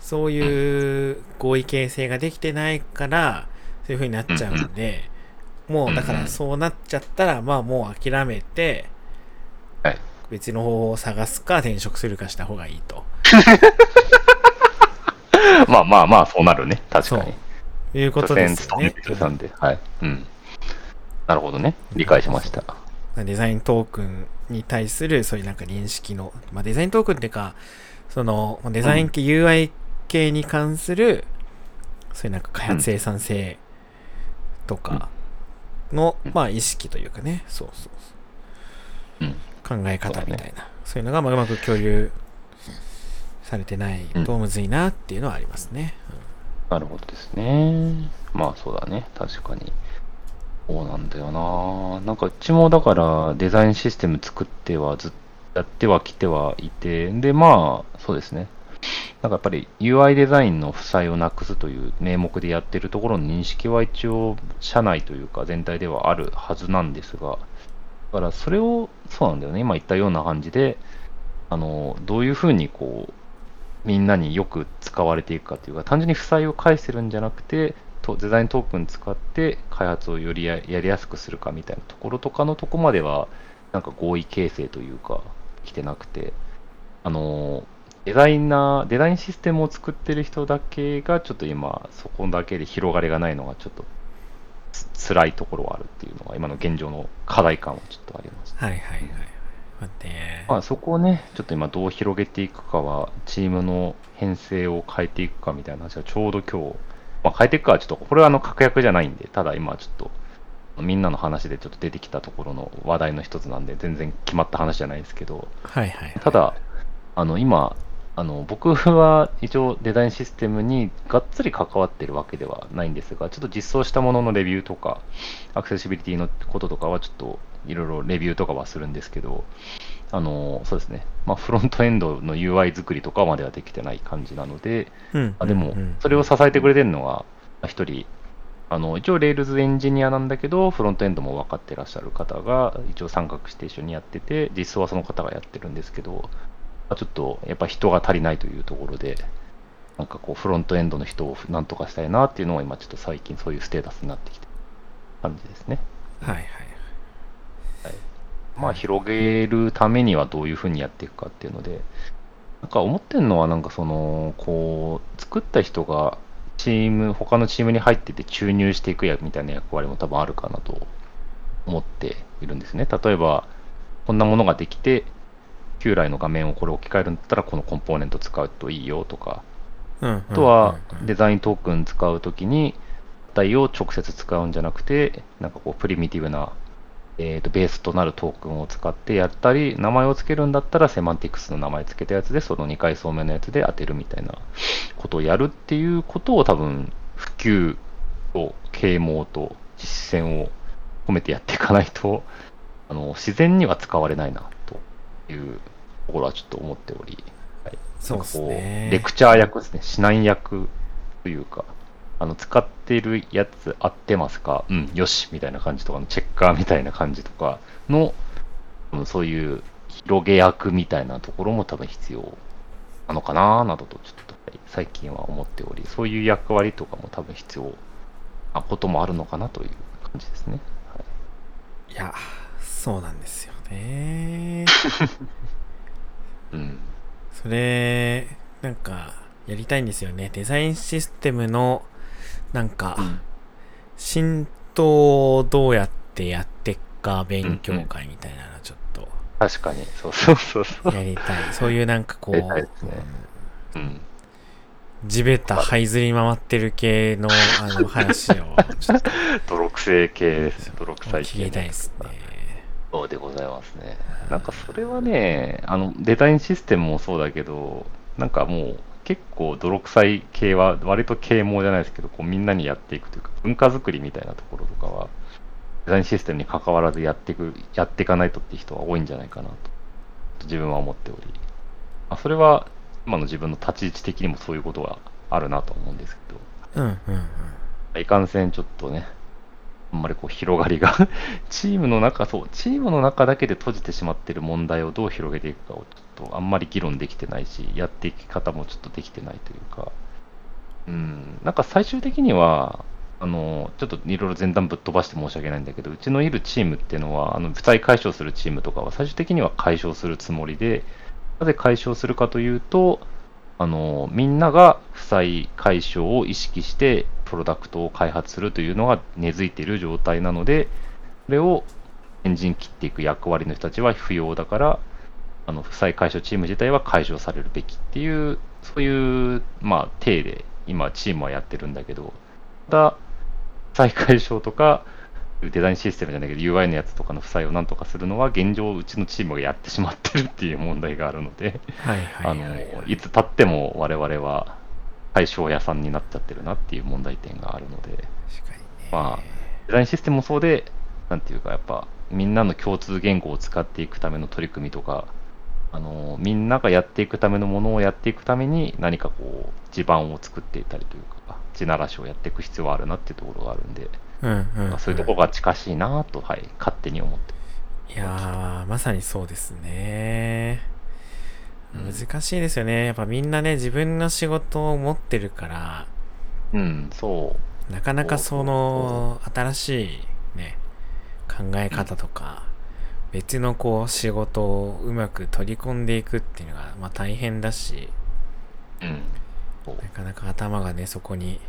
そういう合意形成ができてないから、そういう風になっちゃうんで、もうだからそうなっちゃったら、まあもう諦めて、はい。別の方法を探すか転職するかした方がいいと。まあまあまあ、そうなるね。確かに。いうことですよね。はい。うん。なるほどね。理解しました。デザイントークンに対するそういうなんか認識の、まあ、デザイントークンっていうか、そのデザイン系、UI 系に関する、そういうなんか開発生産性とかの、うんまあ意識というかね、そうそううん。そう考え方みたいな、そうそう,、いうのがまあうまく共有されてないとむずいなっていうのはありますね。なるほどですね。まあそうだね。確かに。そうなんだよな。なんかうちもだからデザインシステム作ってはずっとやってはきてはいて、でまあそうですね。なんかやっぱり UI デザインの負債をなくすという名目でやってるところの認識は一応社内というか全体ではあるはずなんですが、だからそれを、そうなんだよね。今言ったような感じで、あの、どういうふうにこう、みんなによく使われていくかというか、単純に負債を返してるんじゃなくて、とデザイントークン使って開発をよりややりやすくするかみたいなところとかのとこまでは、なんか合意形成というか、来てなくて、あの、デザイナー、デザインシステムを作ってる人だけが、ちょっと今、そこだけで広がりがないのが、ちょっとつ辛いところはあるっていうのが、今の現状の課題感はちょっとあります。はいはいはい。まあね、まあ、そこをね、ちょっと今どう広げていくかは、チームの編成を変えていくかみたいな話がちょうど今日、まあ、変えていくかはちょっと、これはあの確約じゃないんで、ただ今ちょっと、みんなの話でちょっと出てきたところの話題の一つなんで、全然決まった話じゃないですけど、はいはい。ただ、あの今、あの僕は一応デザインシステムにがっつり関わってるわけではないんですが、ちょっと実装したもののレビューとか、アクセシビリティのこととかはちょっといろいろレビューとかはするんですけど、あのそうですね、まあ、フロントエンドの UI 作りとかまではできてない感じなので、うん、あでもそれを支えてくれてるのは、一人、あの一応 Rails エンジニアなんだけど、フロントエンドも分かってらっしゃる方が、一応参画して一緒にやってて、実装はその方がやってるんですけど、まあちょっとやっぱ人が足りないというところで、なんかこう、フロントエンドの人をなんとかしたいなっていうのが今、ちょっと最近そういうステータスになってきてる感じですね。はいはい。まあ、広げるためにはどういうふうにやっていくかっていうので、なんか思ってるのは、なんかその、こう、作った人がチーム、他のチームに入ってて注入していくやみたいな役割も多分あるかなと思っているんですね。例えば、こんなものができて、旧来の画面をこれ置き換えるんだったら、このコンポーネント使うといいよとか、あとはデザイントークン使うときに、値を直接使うんじゃなくて、なんかこう、プリミティブな、えー、とベースとなるトークンを使ってやったり、名前を付けるんだったら、セマンティクスの名前付けたやつで、その2階層目のやつで当てるみたいなことをやるっていうことを多分、普及と啓蒙と実践を込めてやっていかないと、あの自然には使われないなというところはちょっと思っており、はい、そうですなんかこねうレクチャー役ですね、指南役というか、あの使っているやつ合ってますか？うん、よしみたいな感じとかのチェッカーみたいな感じとかの、うんそういう広げ役みたいなところも多分必要なのかななどとちょっとはい最近は思っており、そういう役割とかも多分必要なこともあるのかなという感じですね。はいいや、そうなんですよね。うん。それ、なんか、やりたいんですよね。デザインシステムの、なんか、浸透をどうやってやってっか勉強会みたいなのちょっと確かに、そうそうそうそう。やりたい。そういうなんかこう、ねうん。うん地べた這いずり回ってる系のあの話を 泥臭系ですね。泥臭い系聞きたいですね。そうでございますね。なんかそれはね、あのデザインシステムもそうだけど、なんかもう結構泥臭い系は割と啓蒙じゃないですけど、こうみんなにやっていくというか、文化作りみたいなところとかは、デザインシステムに関わらずやっていく、やっていかないとって人は多いんじゃないかなと、自分は思っており、あそれは今の自分の立ち位置的にもそういうことはあるなと思うんですけど、うんうんうん。いかんせんちょっとね、あんまりこう広がりが、チームの中、そう、チームの中だけで閉じてしまっている問題をどう広げていくかをちょっととあんまり議論できてないし、やっていき方もちょっとできてないというか、うん、なんか最終的には、あの、ちょっといろいろ前段ぶっ飛ばして申し訳ないんだけど、うちのいるチームっていうのは、あの、負債解消するチームとかは最終的には解消するつもりで、なぜ解消するかというと、あの、みんなが負債解消を意識して、プロダクトを開発するというのが根付いている状態なので、それをエンジン切っていく役割の人たちは不要だから、あの、負債解消チーム自体は解消されるべきっていう、そういう、まあ、体で今チームはやってるんだけど、ただ、負債解消とか、デザインシステムじゃないけど UI のやつとかの負債をなんとかするのは現状うちのチームがやってしまってるっていう問題があるので、はいつ経っても我々は対象屋さんになっちゃってるなっていう問題点があるので、確かにね。まあ、デザインシステムもそうで、なんていうか、やっぱ、みんなの共通言語を使っていくための取り組みとか、あのみんながやっていくためのものをやっていくために、何かこう、地盤を作っていたりというか、地ならしをやっていく必要はあるなっていうところがあるんで、うんうん、うん。そういうところが近しいなと、はい、勝手に思って。いやー、まさにそうですね。うん難しいですよね。やっぱみんなね、自分の仕事を持ってるから、うん、そう。なかなかその、新しいね、考え方とか、別のこう、仕事をうまく取り込んでいくっていうのが、まあ大変だし、うん。なかなか頭がね、そこに、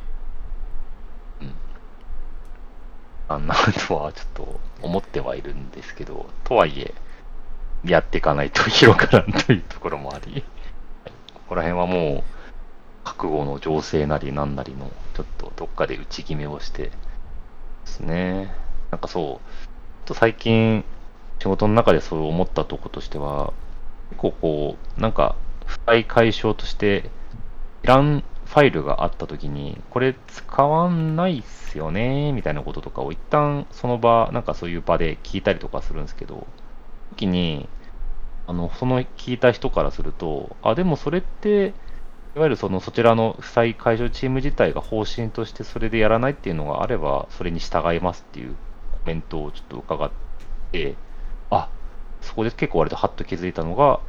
あんなとはちょっと思ってはいるんですけど、とはいえ、やっていかないと広がらんというところもあり、ここら辺はもう、覚悟の情勢なりなんなりの、ちょっとどっかで打ち決めをしてですね。なんかそう、と最近、仕事の中でそう思ったとことしては、結構こう、なんか、不快解消として、いらんファイルがあったときに、これ使わないっすよね、みたいなこととかを一旦その場、なんかそういう場で聞いたりとかするんですけど、時に、あの、その聞いた人からすると、あ、でもそれって、いわゆるそのそちらの負債解消チーム自体が方針としてそれでやらないっていうのがあれば、それに従いますっていうコメントをちょっと伺って、あ、そこで結構割とハッと気づいたのが、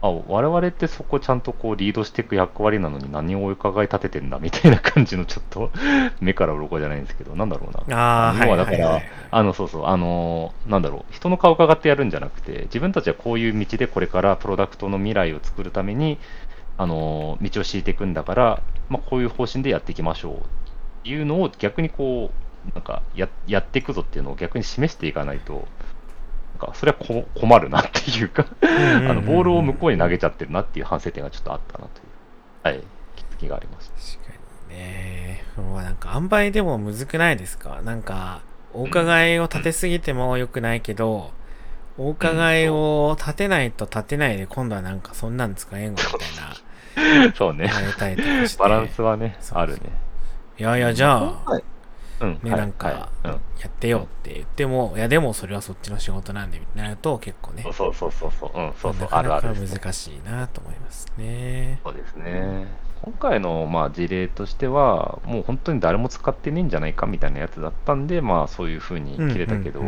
あ、我々ってそこちゃんとこうリードしていく役割なのに何を伺い立ててんだみたいな感じのちょっと 目から鱗じゃないんですけど、なんだろうな。ああ、要はだから、あの、そうそう、あの、なんだろう、人の顔伺ってやるんじゃなくて、自分たちはこういう道でこれからプロダクトの未来を作るために、あの、道を敷いていくんだから、まあ、こういう方針でやっていきましょうっていうのを逆にこう、なんかややっていくぞっていうのを逆に示していかないと、か、それはこ困るなっていうかあの、ボールを向こうに投げちゃってるなっていう反省点がちょっとあったなという、はい、気づきがありました。確かにね。もうなんか、塩梅でもむずくないですか？なんか、お伺いを立てすぎても良くないけど、お伺いを立てないと立てないで、今度はなんかそんなん使えんごみたいな。そうね。バランスはね、あるね。いやいや、じゃあ、うん、ね、なんか、やってよって言っても、いや、でもそれはそっちの仕事なんで、みたいなると結構ね。そうそうそうそう、う。ん、そうそう、あるある。難しいなと思いますね。そうですね。今回のまあ事例としては、もう本当に誰も使ってねえんじゃないかみたいなやつだったんで、まあそういうふうに切れたけど、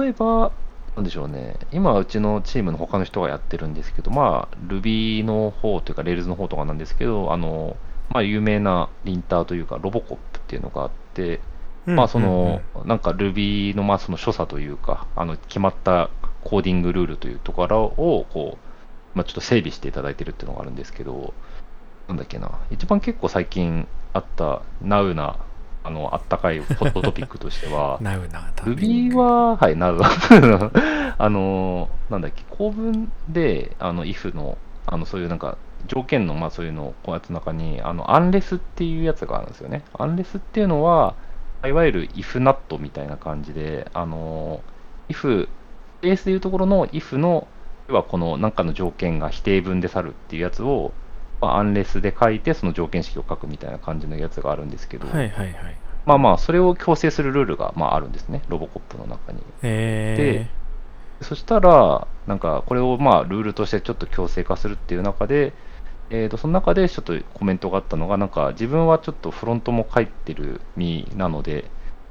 例えば、なんでしょうね、今、うちのチームの他の人がやってるんですけど、まあ、Ruby の方というか、Rails の方とかなんですけど、あの、まあ、有名なリンターというか、ロボコップっていうのがあって、まあ、その、なんか Ruby の、まあ、その所作というか、あの、決まったコーディングルールというところを、こう、まあ、ちょっと整備していただいてるっていうのがあるんですけど、なんだっけな、一番結構最近あったナウな、あの、あったかいホットトピックとしては、ナウな Ruby は、はい、ナウ あの、なんだっけ、構文で、あの、if の、あの、そういうなんか、条件の、まあそういうの、こうやつの中に、あの、アンレスっていうやつがあるんですよね。アンレスっていうのは、いわゆる if not みたいな感じで、あの、if、ベースでいうところの if の、要はこの何かの条件が否定文で去るっていうやつを、まあ、アンレスで書いて、その条件式を書くみたいな感じのやつがあるんですけど、はいはいはい。まあまあ、それを強制するルールが、まあ、あるんですね、ロボコップの中に。で、そしたら、なんか、これをまあ、ルールとしてちょっと強制化するっていう中で、えー、とその中でちょっとコメントがあったのが、なんか自分はちょっとフロントも書いてる身なので、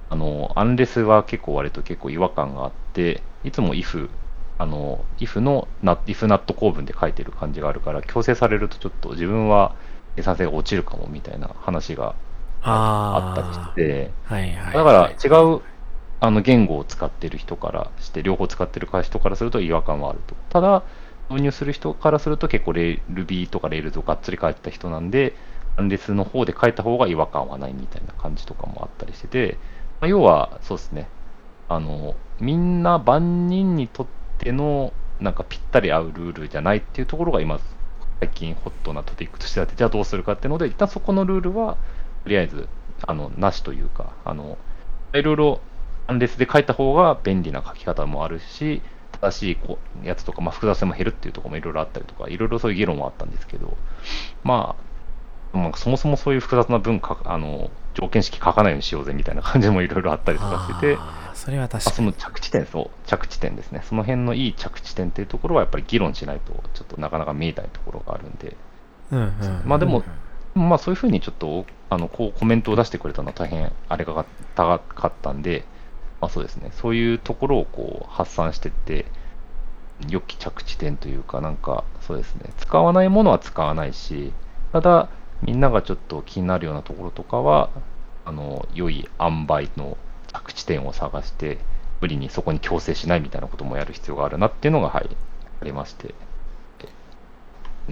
あの、アンレスは結構割と結構違和感があって、いつも if、あの、if の if not 構文で書いてる感じがあるから、強制されるとちょっと自分は生産性が落ちるかもみたいな話があったりして、はいはい、だから違うあの言語を使ってる人からして、両方使ってる人からすると違和感はあると。ただ、導入する人からすると結構レ Ruby とか Rails をがっつり書いてた人なんで、アンレスの方で書いた方が違和感はないみたいな感じとかもあったりしてて、まあ、要はそうですね、あの、みんな万人にとってのなんかぴったり合うルールじゃないっていうところが今、最近ホットなトピックとしてあって、じゃあどうするかっていうので、一旦そこのルールは、とりあえず、あの、なしというか、あの、いろいろアンレスで書いた方が便利な書き方もあるし、正しいこうやつとか、まあ、複雑性も減るっていうところもいろいろあったりとか、いろいろそういう議論はあったんですけど、まあ、まあ、そもそもそういう複雑な文化、あの、条件式書かないようにしようぜみたいな感じもいろいろあったりとかしてて、それは確かに。その着地点、そう、着地点ですね。その辺のいい着地点っていうところはやっぱり議論しないと、ちょっとなかなか見えないところがあるんで、うんうん、まあでも、まあそういうふうにちょっと、あの、こうコメントを出してくれたのは大変あれが高かったんで、まあそうですね、そういうところをこう発散していって、良き着地点というか、なんか、そうですね、使わないものは使わないし、ただ、みんながちょっと気になるようなところとかは、あの、良い塩梅の着地点を探して、無理にそこに強制しないみたいなこともやる必要があるなっていうのが、はい、ありまして、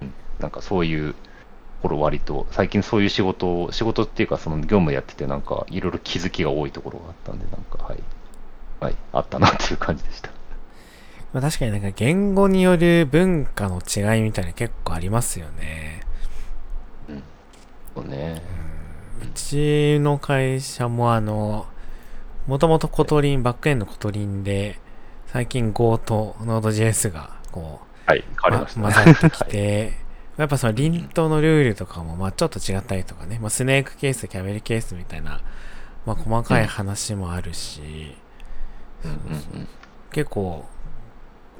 うん、なんかそういうところ割と、最近そういう仕事を、仕事っていうか、その業務やってて、なんかいろいろ気づきが多いところがあったんで、なんか、はい、はい、あったなっていう感じでした。まあ、確かになんか言語による文化の違いみたいな結構ありますよね。そうね。うちの会社もあの、もともと Kotlin、バックエンド Kotlin で、最近 Go と Node.js がこう、はい、変わりました、ね。混ざってきて、やっぱその lint のルールとかもまあちょっと違ったりとかね、まあ、 snake case、camel case みたいな、まあ、細かい話もあるし、うんうんうん結構、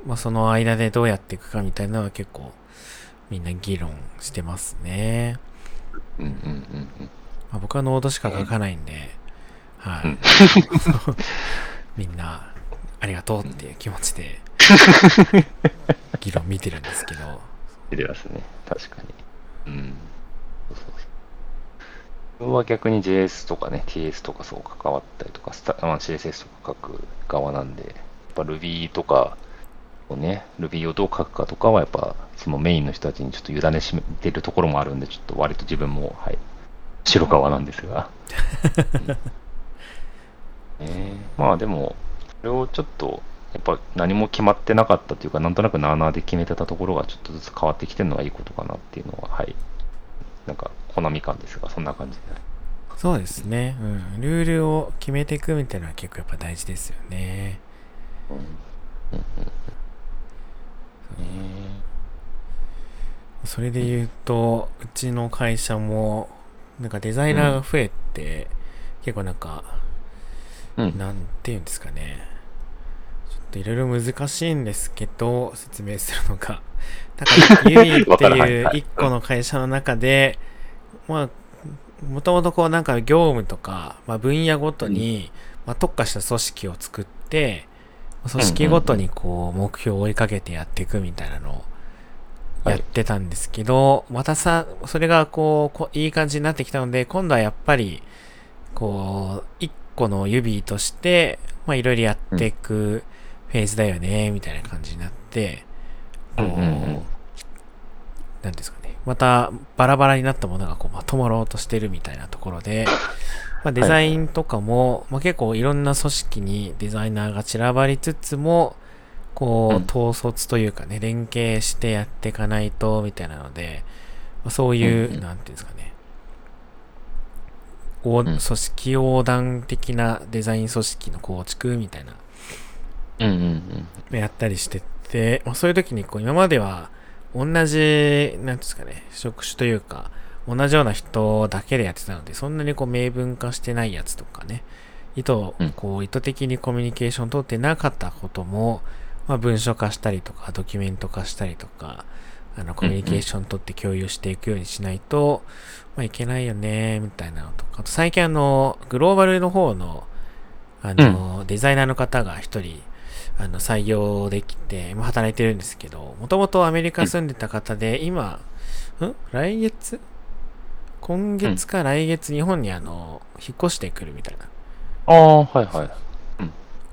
まあ、その間でどうやっていくかみたいなのは結構みんな議論してますね。うんうんうんうんまあ、僕はノードしか書かないんで、はい、うん みんなありがとうっていう気持ちで 議論見てるんですけど、出てますね。確かに。うん。そうそうそう。自分は逆に JS とかね、TS とかそう関わったりとか、スタまあ、CSS とか書く側なんで、やっぱ Ruby とかをね、Ruby をどう書くかとかは、やっぱそのメインの人たちにちょっと委ねしめてるところもあるんで、ちょっと割と自分も、はい、白側なんですが。うんえーまあでも、それをちょっと、やっぱ何も決まってなかったというか、なんとなくなあなあで決めてたところがちょっとずつ変わってきてるのがいいことかなっていうのは、はい。なんか、好み感ですが、そんな感じで。そうですね、うん、ルールを決めていくみたいなのは結構やっぱ大事ですよね。うん。うんうんうん。それで言うと、うちの会社も、なんかデザイナーが増えて、結構なんか、えー、うん。なんて言うんですかね。ちょっといろいろ難しいんですけど、説明するのが。だから、ユミっていう 一個の会社の中で、まあ、もともとこうなんか業務とか、まあ、分野ごとに、まあ、特化した組織を作って、組織ごとにこう目標を追いかけてやっていくみたいなのをやってたんですけど、またさ、それがこうこう、いい感じになってきたので、今度はやっぱり、こう、一個の指として、まあいろいろやっていくフェーズだよね、みたいな感じになって、こう、なんですかね。またバラバラになったものがこうまとまろうとしてるみたいなところで、まあ、デザインとかも、まあ、結構いろんな組織にデザイナーが散らばりつつも、こう、うん。統率というかね、連携してやっていかないと、みたいなので、まあ、そういう、うんうん。なんていうんですかね、おん。組織横断的なデザイン組織の構築みたいなうんうんうん。やったりしてて、まあ、そういう時にこう今までは同じ、なんですかね、職種というか、同じような人だけでやってたので、そんなにこう明文化してないやつとかね、意図、うん。こう意図的にコミュニケーション取ってなかったことも、まあ、文書化したりとか、ドキュメント化したりとか、あの、コミュニケーション取って共有していくようにしないと、まあ、いけないよね、みたいなのとか、あと最近あの、グローバルの方の、あの、デザイナーの方が一人、あの、採用できて、今働いてるんですけど、もともとアメリカ住んでた方で、今、ん？来月？今月か来月日本にあの、引っ越してくるみたいなああ、はいはい。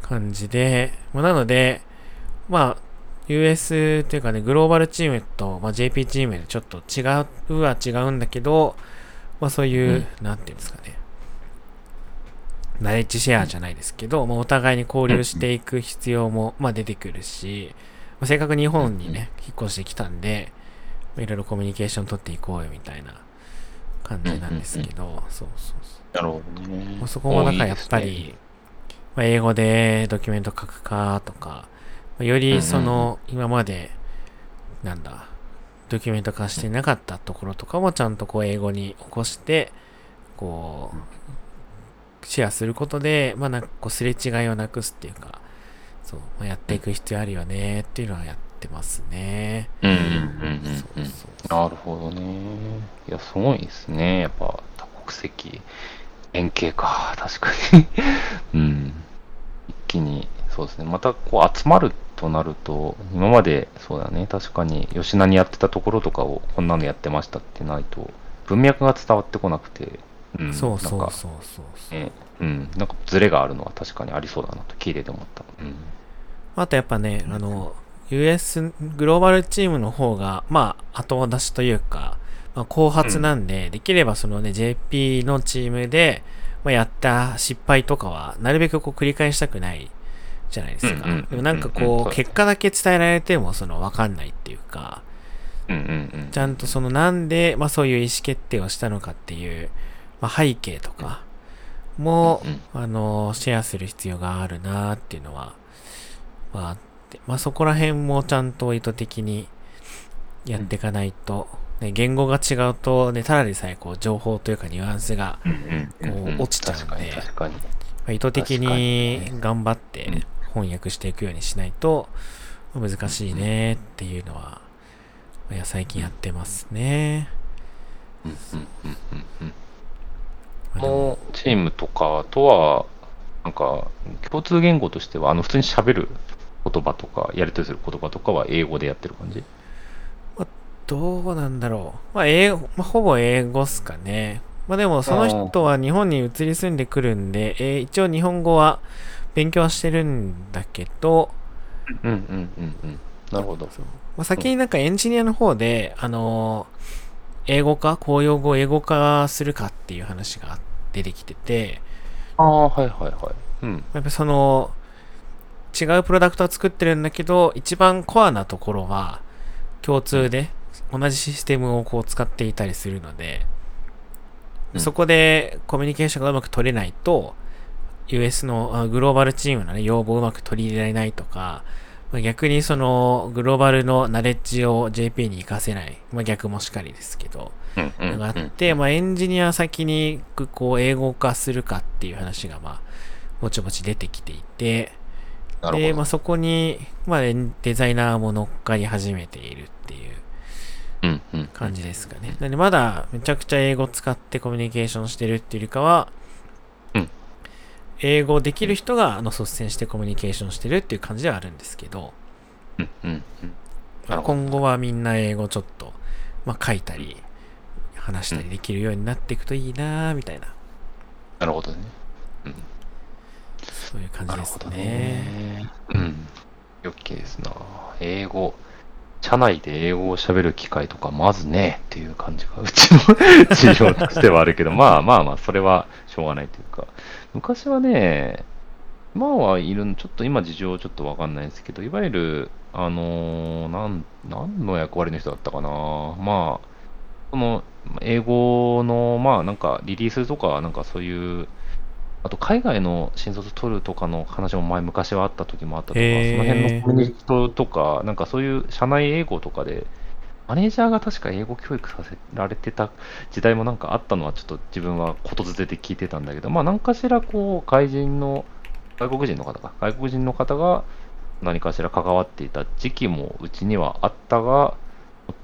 感じで、まあ、なので、まあ、US というかね、グローバルチームと、まあ、JP チームでちょっと違うは違うんだけど、まあそういう、なんていうんですかね、ナレッジシェアじゃないですけど、まあ、お互いに交流していく必要も、まあ、出てくるし、まあ、せっかく日本にね、引っ越してきたんで、まあいろいろコミュニケーション取っていこうよみたいな感じなんですけど、そうそうそう。なるほどね。まあ、。そこもだからやっぱり、まあ、英語でドキュメント書くかとか、まあよりその、今まで、なんだ、ドキュメント化してなかったところとかもちゃんとこう英語に起こして、こう、シェアすることで、まあなんかこうすれ違いをなくすっていうか、そう、まあ、やっていく必要あるよねっていうのはやってますね。うんうんうんうんうん。そうそうなるほどね。いや、すごいですね。やっぱ、多国籍、連携か。確かに。うん。一気に、そうですね。また、こう、集まるとなると、今まで、そうだね。確かに、吉名にやってたところとかを、こんなのやってましたってないと、文脈が伝わってこなくて、うん。そうそうそうそうそう。ね、うん。なんか、ズレがあるのは確かにありそうだなと、聞いてて思った。うん。あとやっぱね、あの、US グローバルチームの方が、まあ、後出しというか、まあ、後発なんで、できればそのね、JP のチームで、まあ、やった失敗とかは、なるべくこう繰り返したくないじゃないですか。うんうんでもなんかうんうんこう、結果だけ伝えられても、その、わかんないっていうか、うんうんうん。ちゃんとその、なんで、まあそういう意思決定をしたのかっていう、まあ背景とかも、うんあの、シェアする必要があるなっていうのは、まああって、まあそこら辺もちゃんと意図的にやっていかないと、ね、言語が違うと、ね、ただでさえこう、情報というかニュアンスが、こう落ちちゃうんで。まあ意図的にに頑張っうんて翻訳していくようにしないと難しいねっていうのは、いや、最近やってますね。うんうんうんうんうんまあでももうチームとかとは、なんか、共通言語としては、あの、普通に喋る言葉とか、やり取りする言葉とかは英語でやってる感じ？どうなんだろう。まあ、英語、まあ、ほぼ英語っすかね。まあでも、その人は日本に移り住んでくるんで、えー一応日本語は勉強はしてるんだけど、うんうんうんうん。なるほど。まあ、先になんかエンジニアの方で、あのー英語化、公用語を英語化するかっていう話が出てきてて、ああ、はいはいはい。うん。やっぱりその、違うプロダクトは作ってるんだけど、一番コアなところは共通で同じシステムをこう使っていたりするので、うんそこでコミュニケーションがうまく取れないと、US のあグローバルチームの、ね、要望をうまく取り入れられないとか、まあ逆にそのグローバルのナレッジを JP に活かせない、まあ、逆もしかりですけど、うんうんうんがあって、まあ、エンジニア先にこう英語化するかっていう話がまあぼちぼち出てきていてで、なるほど。まあ、そこに、まあ、デザイナーも乗っかり始めているっていう。感じですかね。なんでまだめちゃくちゃ英語使ってコミュニケーションしてるっていうよりかは、うん英語できる人があの率先してコミュニケーションしてるっていう感じではあるんですけど、今後はみんな英語ちょっと、まあ、書いたり話したりできるようになっていくといいなみたいな、なるほどね。そういう感じですね。ね。うん。よっけですな。英語。社内で英語を喋る機会とか、まずねっていう感じが、うちの事情としてはあるけど、まあまあまあ、それはしょうがないというか、昔はね、今はいるの、ちょっと今事情ちょっとわかんないですけど、いわゆる、あのーなん、何の役割の人だったかな。まあ、その、英語の、まあなんかリリースとか、なんかそういう、あと海外の新卒取るとかの話も前昔はあった時もあったとか、その辺のコミュニティとか、なんかそういう社内英語とかで、マネージャーが確か英語教育させられてた時代もなんかあったのはちょっと自分はことづてで聞いてたんだけど、まあ何かしらこう外人の、外国人の方か、外国人の方が何かしら関わっていた時期もうちにはあったが、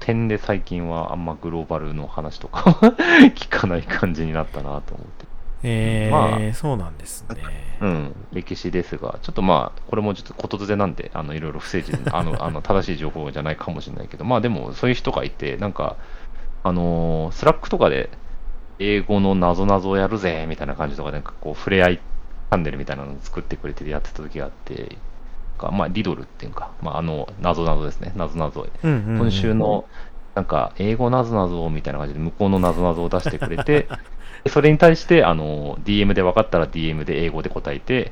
点で最近はあんまグローバルの話とか 聞かない感じになったなと思って。えーまあそうなんですね。うん、歴史ですが、ちょっとまあ、これもちょっとことづてなんで、あのいろいろ不正時 あのあの正しい情報じゃないかもしれないけど、まあでも、そういう人がいて、なんか、あのースラックとかで、英語のなぞなぞをやるぜみたいな感じとかで、なんかこう、触れ合いチャンネルみたいなのを作ってくれてやってた時があって、かまあ、リドルっていうか、まあ、あの、なぞなぞですね、なぞなぞ。うんうんうん今週の、なんか、英語なぞなぞみたいな感じで、向こうのなぞなぞを出してくれて、で それに対して、あの、DM で分かったら DM で英語で答えて、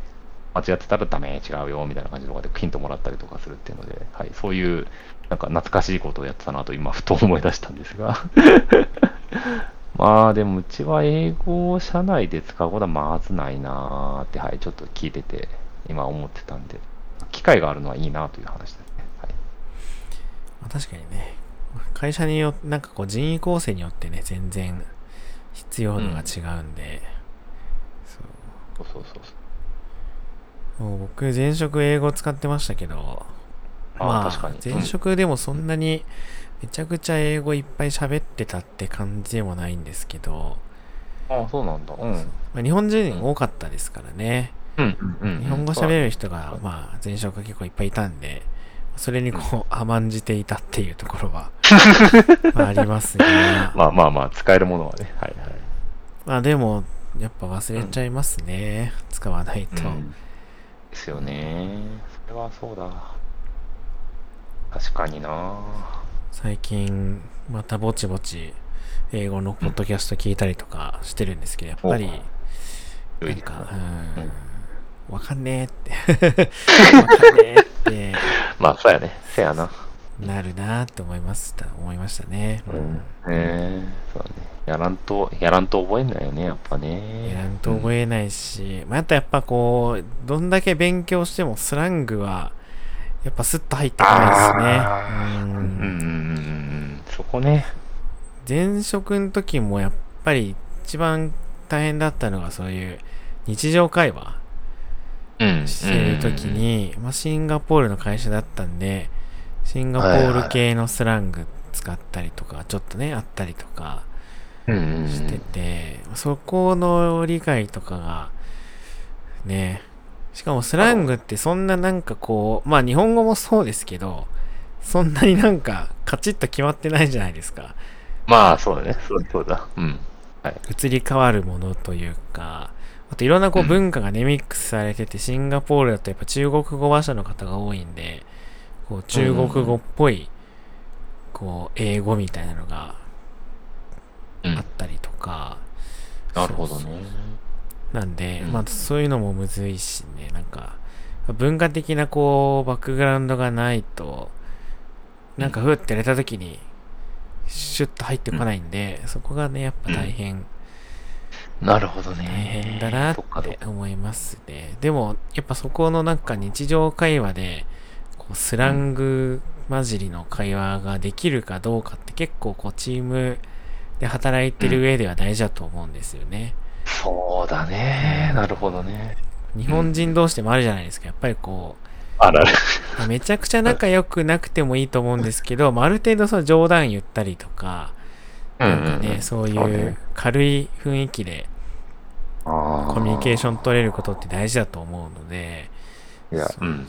間違ってたらダメ、違うよ、みたいな感じのとかでヒントもらったりとかするっていうので、はい、そういう、なんか懐かしいことをやってたなと今、ふと思い出したんですが。まあ、でも、うちは英語を社内で使うことはまずないなーって、はい、ちょっと聞いてて、今思ってたんで、機会があるのはいいなという話ですね。はい。まあ確かにね、会社によって、なんかこう人員構成によってね、全然必要度が違うんで、そうそうそう。そう。そう。もう僕、前職英語使ってましたけど、あまあ確かに、前職でもそんなにめちゃくちゃ英語いっぱい喋ってたって感じでもないんですけど、ああ、そうなんだ。うん。まあ、日本人多かったですからね。うん。うん。うん。日本語喋る人が、まあ、前職が結構いっぱいいたんで、それにこう、甘んじていたっていうところは、まあありますが、まあまあまあ、使えるものはね。はいはい。まあでも、やっぱ忘れちゃいますね。使わないと。うんですよね。それはそうだ。確かにな最近、またぼちぼち、英語のポッドキャスト聞いたりとかしてるんですけど、やっぱり、なんか、ねうんうんわかんねえって わかんねえってまあ、そうやね。せやな。なるなって思いました、思いましたね。うん。えそうだね。やらんと、やらんと覚えんないよね、やっぱね。やらんと覚えないし、まあ、あとやっぱこう、どんだけ勉強してもスラングは、やっぱスッと入ってこないですね。うんうんうんうんうん。そこね。前職の時もやっぱり一番大変だったのがそういう日常会話うん。してる時に、まあ、シンガポールの会社だったんで、シンガポール系のスラング使ったりとか、ちょっとね、あったりとかしてて、そこの理解とかが、ね、しかもスラングってそんななんかこう、まあ日本語もそうですけど、そんなになんかカチッと決まってないじゃないですか。まあ、そうだね。そうだ。うん。移り変わるものというか、あといろんなこううん。文化がね、ミックスされてて、シンガポールだとやっぱ中国語話者の方が多いんで、こう中国語っぽい、こう英語みたいなのがうん。あったりとか、なるほどね。なんで、うん。まあそういうのもむずいしね、なんか、文化的なこう、バックグラウンドがないと、なんかふって入れた時に、シュッと入ってこないんで、そこがね、やっぱ大変、なるほどね。大変だなって思いますね。でも、やっぱそこのなんか日常会話で、こうスラング混じりの会話ができるかどうかって結構こうチームで働いてる上では大事だと思うんですよね。そうだね。なるほどね。日本人同士でもあるじゃないですか。やっぱりこあらめちゃくちゃ仲良くなくてもいいと思うんですけど、まあ、ある程度その冗談言ったりとか、なんかね、そういう軽い雰囲気でココミュニケーション取れることって大事だと思うので、いや、そううん。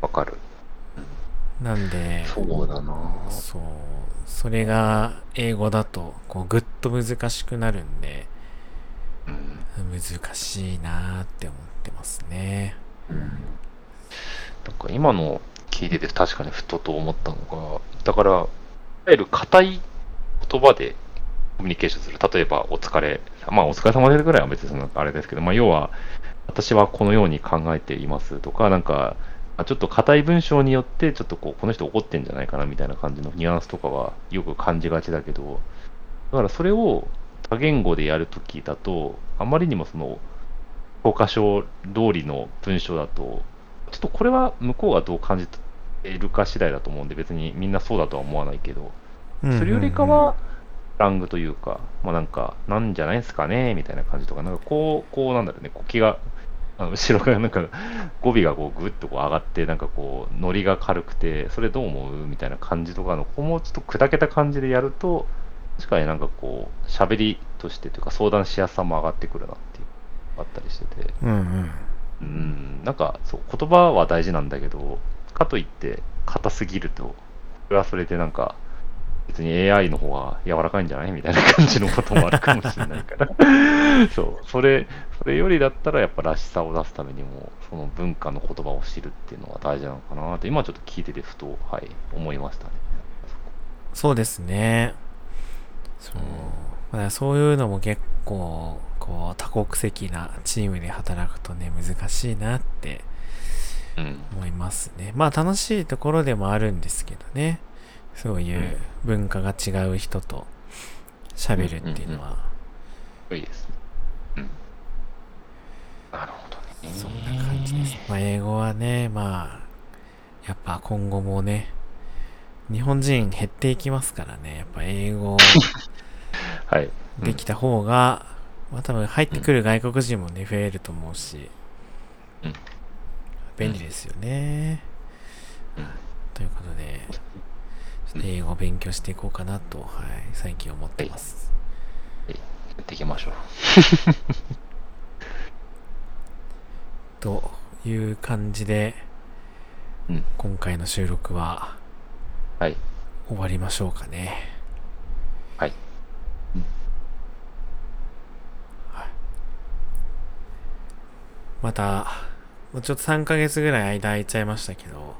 わかる。なんで、そうだな。そう、それが英語だと、こう、ぐっと難しくなるんで、うん。難しいなーって思ってますね。なんか今の聞いてて確かにふとと思ったのが、だから、いわゆる硬い言葉でコミュニケーションする。例えば、お疲れ。まあ、お疲れ様ですぐらいは別にそのあれですけど、まあ、要は、私はこのように考えていますとか、なんか、ちょっと硬い文章によって、ちょっとこう、この人怒ってんじゃないかなみたいな感じのニュアンスとかはよく感じがちだけど、だからそれを多言語でやるときだと、あまりにもその、教科書通りの文章だと、ちょっとこれは向こうがどう感じているか次第だと思うんで、別にみんなそうだとは思わないけど、それよりかは、ラングというか、まあなんか、なんじゃないですかね、みたいな感じとか、なんかこう、こうなんだろうね、こう気が、あの後ろからなんか語尾がこうぐっとこう上がって、なんかこう、ノリが軽くて、それどう思う？みたいな感じとかの、ここもちょっと砕けた感じでやると、確かになんかこう、喋りとしてというか、相談しやすさも上がってくるなっていう、あったりしてて。うんうん。うん、なんかそう言葉は大事なんだけど、かといって硬すぎると、それはそれでなんか、別に AI の方が柔らかいんじゃない？みたいな感じのこともあるかもしれないから、そう、それ、それよりだったらやっぱらしさを出すためにも、その文化の言葉を知るっていうのが大事なのかなって、今ちょっと聞いててふと、はい、思いましたね。そうですね。そう。まあ、そういうのも結構、こう、多国籍なチームで働くとね、難しいなってうん。思いますね。まあ楽しいところでもあるんですけどね。そういう文化が違う人と喋るっていうのは、いいですね。うん。なるほどね。そん。な感じです。まあ英語はね、まあ、やっぱ今後もね、日本人減っていきますからね、やっぱ英語。できた方が、まあ多分入ってくる外国人もね、増えると思うし、うん。便利ですよね。ということで、英語を勉強していこうかなと、はい、最近思ってます。やっていきましょう。という感じで、うん今回の収録ははい。終わりましょうかね。はい。また、もうちょっと3ヶ月ぐらい間空いちゃいましたけど、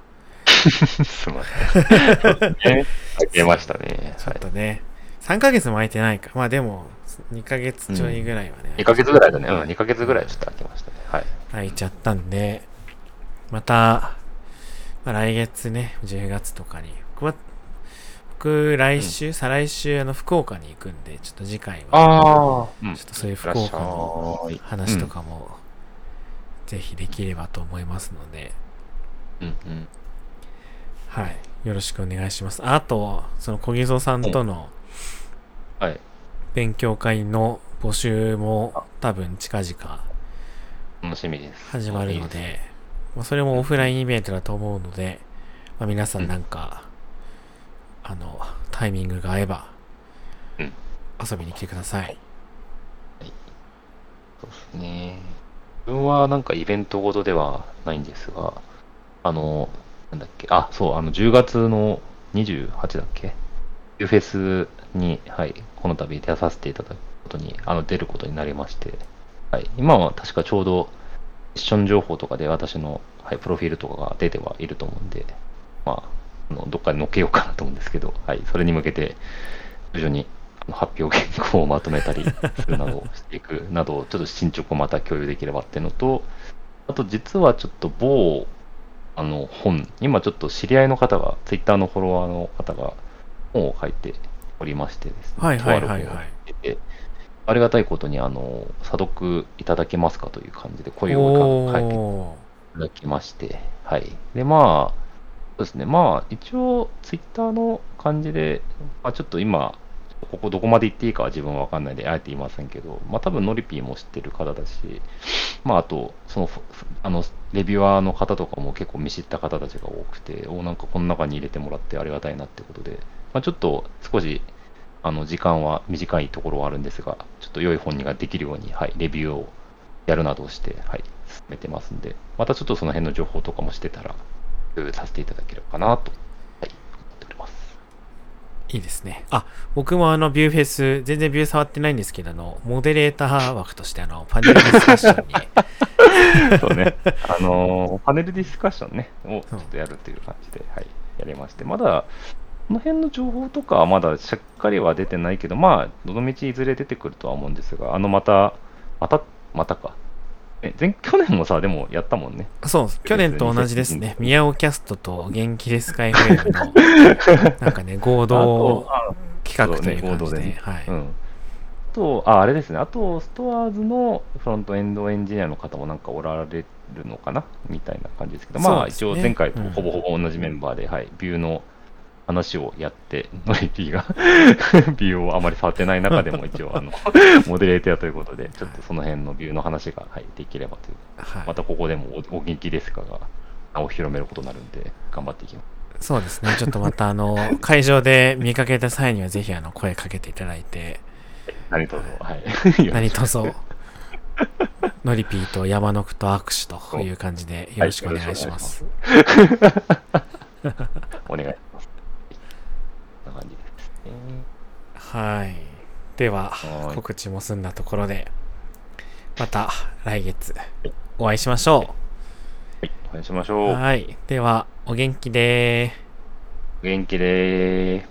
すみません。ね。あげましたね。ちょはい。っとね、3ヶ月も空いてないか。まあでも、2ヶ月ちょいぐらいはね。2ヶ月ぐらいだね。うん、2ヶ月ぐらいちょっと空きましたね。はい。空いちゃったんで、また、まあ、来月ね、10月とかに、僕は、僕、来週、再来週、あの、福岡に行くんで、ちょっと次回は、ああ、うんちょっとそういう福岡の話とかも、ぜひできればと思いますので、うんうん。はい。よろしくお願いします。あと、その小木蔵さんとのはい。勉強会の募集も多分近々楽しみです。始まるので、まあ、それもオフラインイベントだと思うので、まあ、皆さんなんか、あの、タイミングが合えばうん、遊びに来てください。そうですね。自分はなんかイベントごとではないんですが、あの、なんだっけ、あ、そう、あの、10月の28だっけ？ユーフェスに、はい、この度出させていただくことに、あの、出ることになりまして、はい、今は確かちょうど、セッション情報とかで私の、はい、プロフィールとかが出てはいると思うんで、まあ、あのどっかで載っけようかなと思うんですけど、はい、それに向けて、徐々に発表原稿をまとめたり するなどしていくなど、ちょっと進捗をまた共有できればっていうのと、あと実はちょっと某あの本、今ちょっと知り合いの方が、ツイッターのフォロワーの方が本を書いておりましてですね、はいはいはいはい。とありがたいことに、あの、査読いただけますかという感じで声をかけていおただきまして、はい。で、まあ、そうですね、まあ、一応、ツイッターの感じで、まあ、ちょっと今、ここどこまで言っていいかは自分は分かんないで、あえて言いませんけど、まあ、多分ノリピーも知ってる方だし、まあ、あと、その、あの、レビュアーの方とかも結構見知った方たちが多くて、おなんかこの中に入れてもらってありがたいなってことで、まあ、ちょっと少し、あの、時間は短いところはあるんですが、ちょっと良い本にができるように、はい、レビューをやるなどして、はい、進めてますんで、またちょっとその辺の情報とかもしてたら、共有させていただければかなと、はい、思っております。いいですね。あ、僕もあの、ビューフェス、全然ビュー触ってないんですけど、あの、モデレーター枠として、あの、パネルディスカッションに、そうね、あのーパネルディスカッションね、をちょっとやるっていう感じで、はい、やりまして、まだ、この辺の情報とかはまだしっかりは出てないけど、まあ、どのみちいずれ出てくるとは思うんですが、あの、また、また、またか。え前去年もさ、でもやったもんね。そう、去年と同じですね。ミヤオキャストと元気ですか FM の、なんかね、合同あ企画という感じで、ね合同でねはい。うん。あと、あ、あれですね。あと、ストアーズのフロントエンドエンジニアの方もなんかおられるのかな？みたいな感じですけど、まあ、一応前回とうんほぼほぼ同じメンバーで、はい、ビューの話をやって、ノリピーが ビューをあまり触ってない中でも一応、あの、モデレーターということで、ちょっとその辺のビューの話が、はい、できればという。はいまたここでもおお元気ですかが、名を広めることになるんで、頑張っていきます。そうですね。ちょっとまた、あの、会場で見かけた際には、ぜひ、あの、声かけていただいて、何卒、はい。何卒、ノリピーと山のくと握手という感じで、よろしくお願いします。お願いします。こんな感じですね。はい。ではは、い告知も済んだところで、また来月お会いしましょお会いしましう。ょう。はい。では、お元気でー。元気で。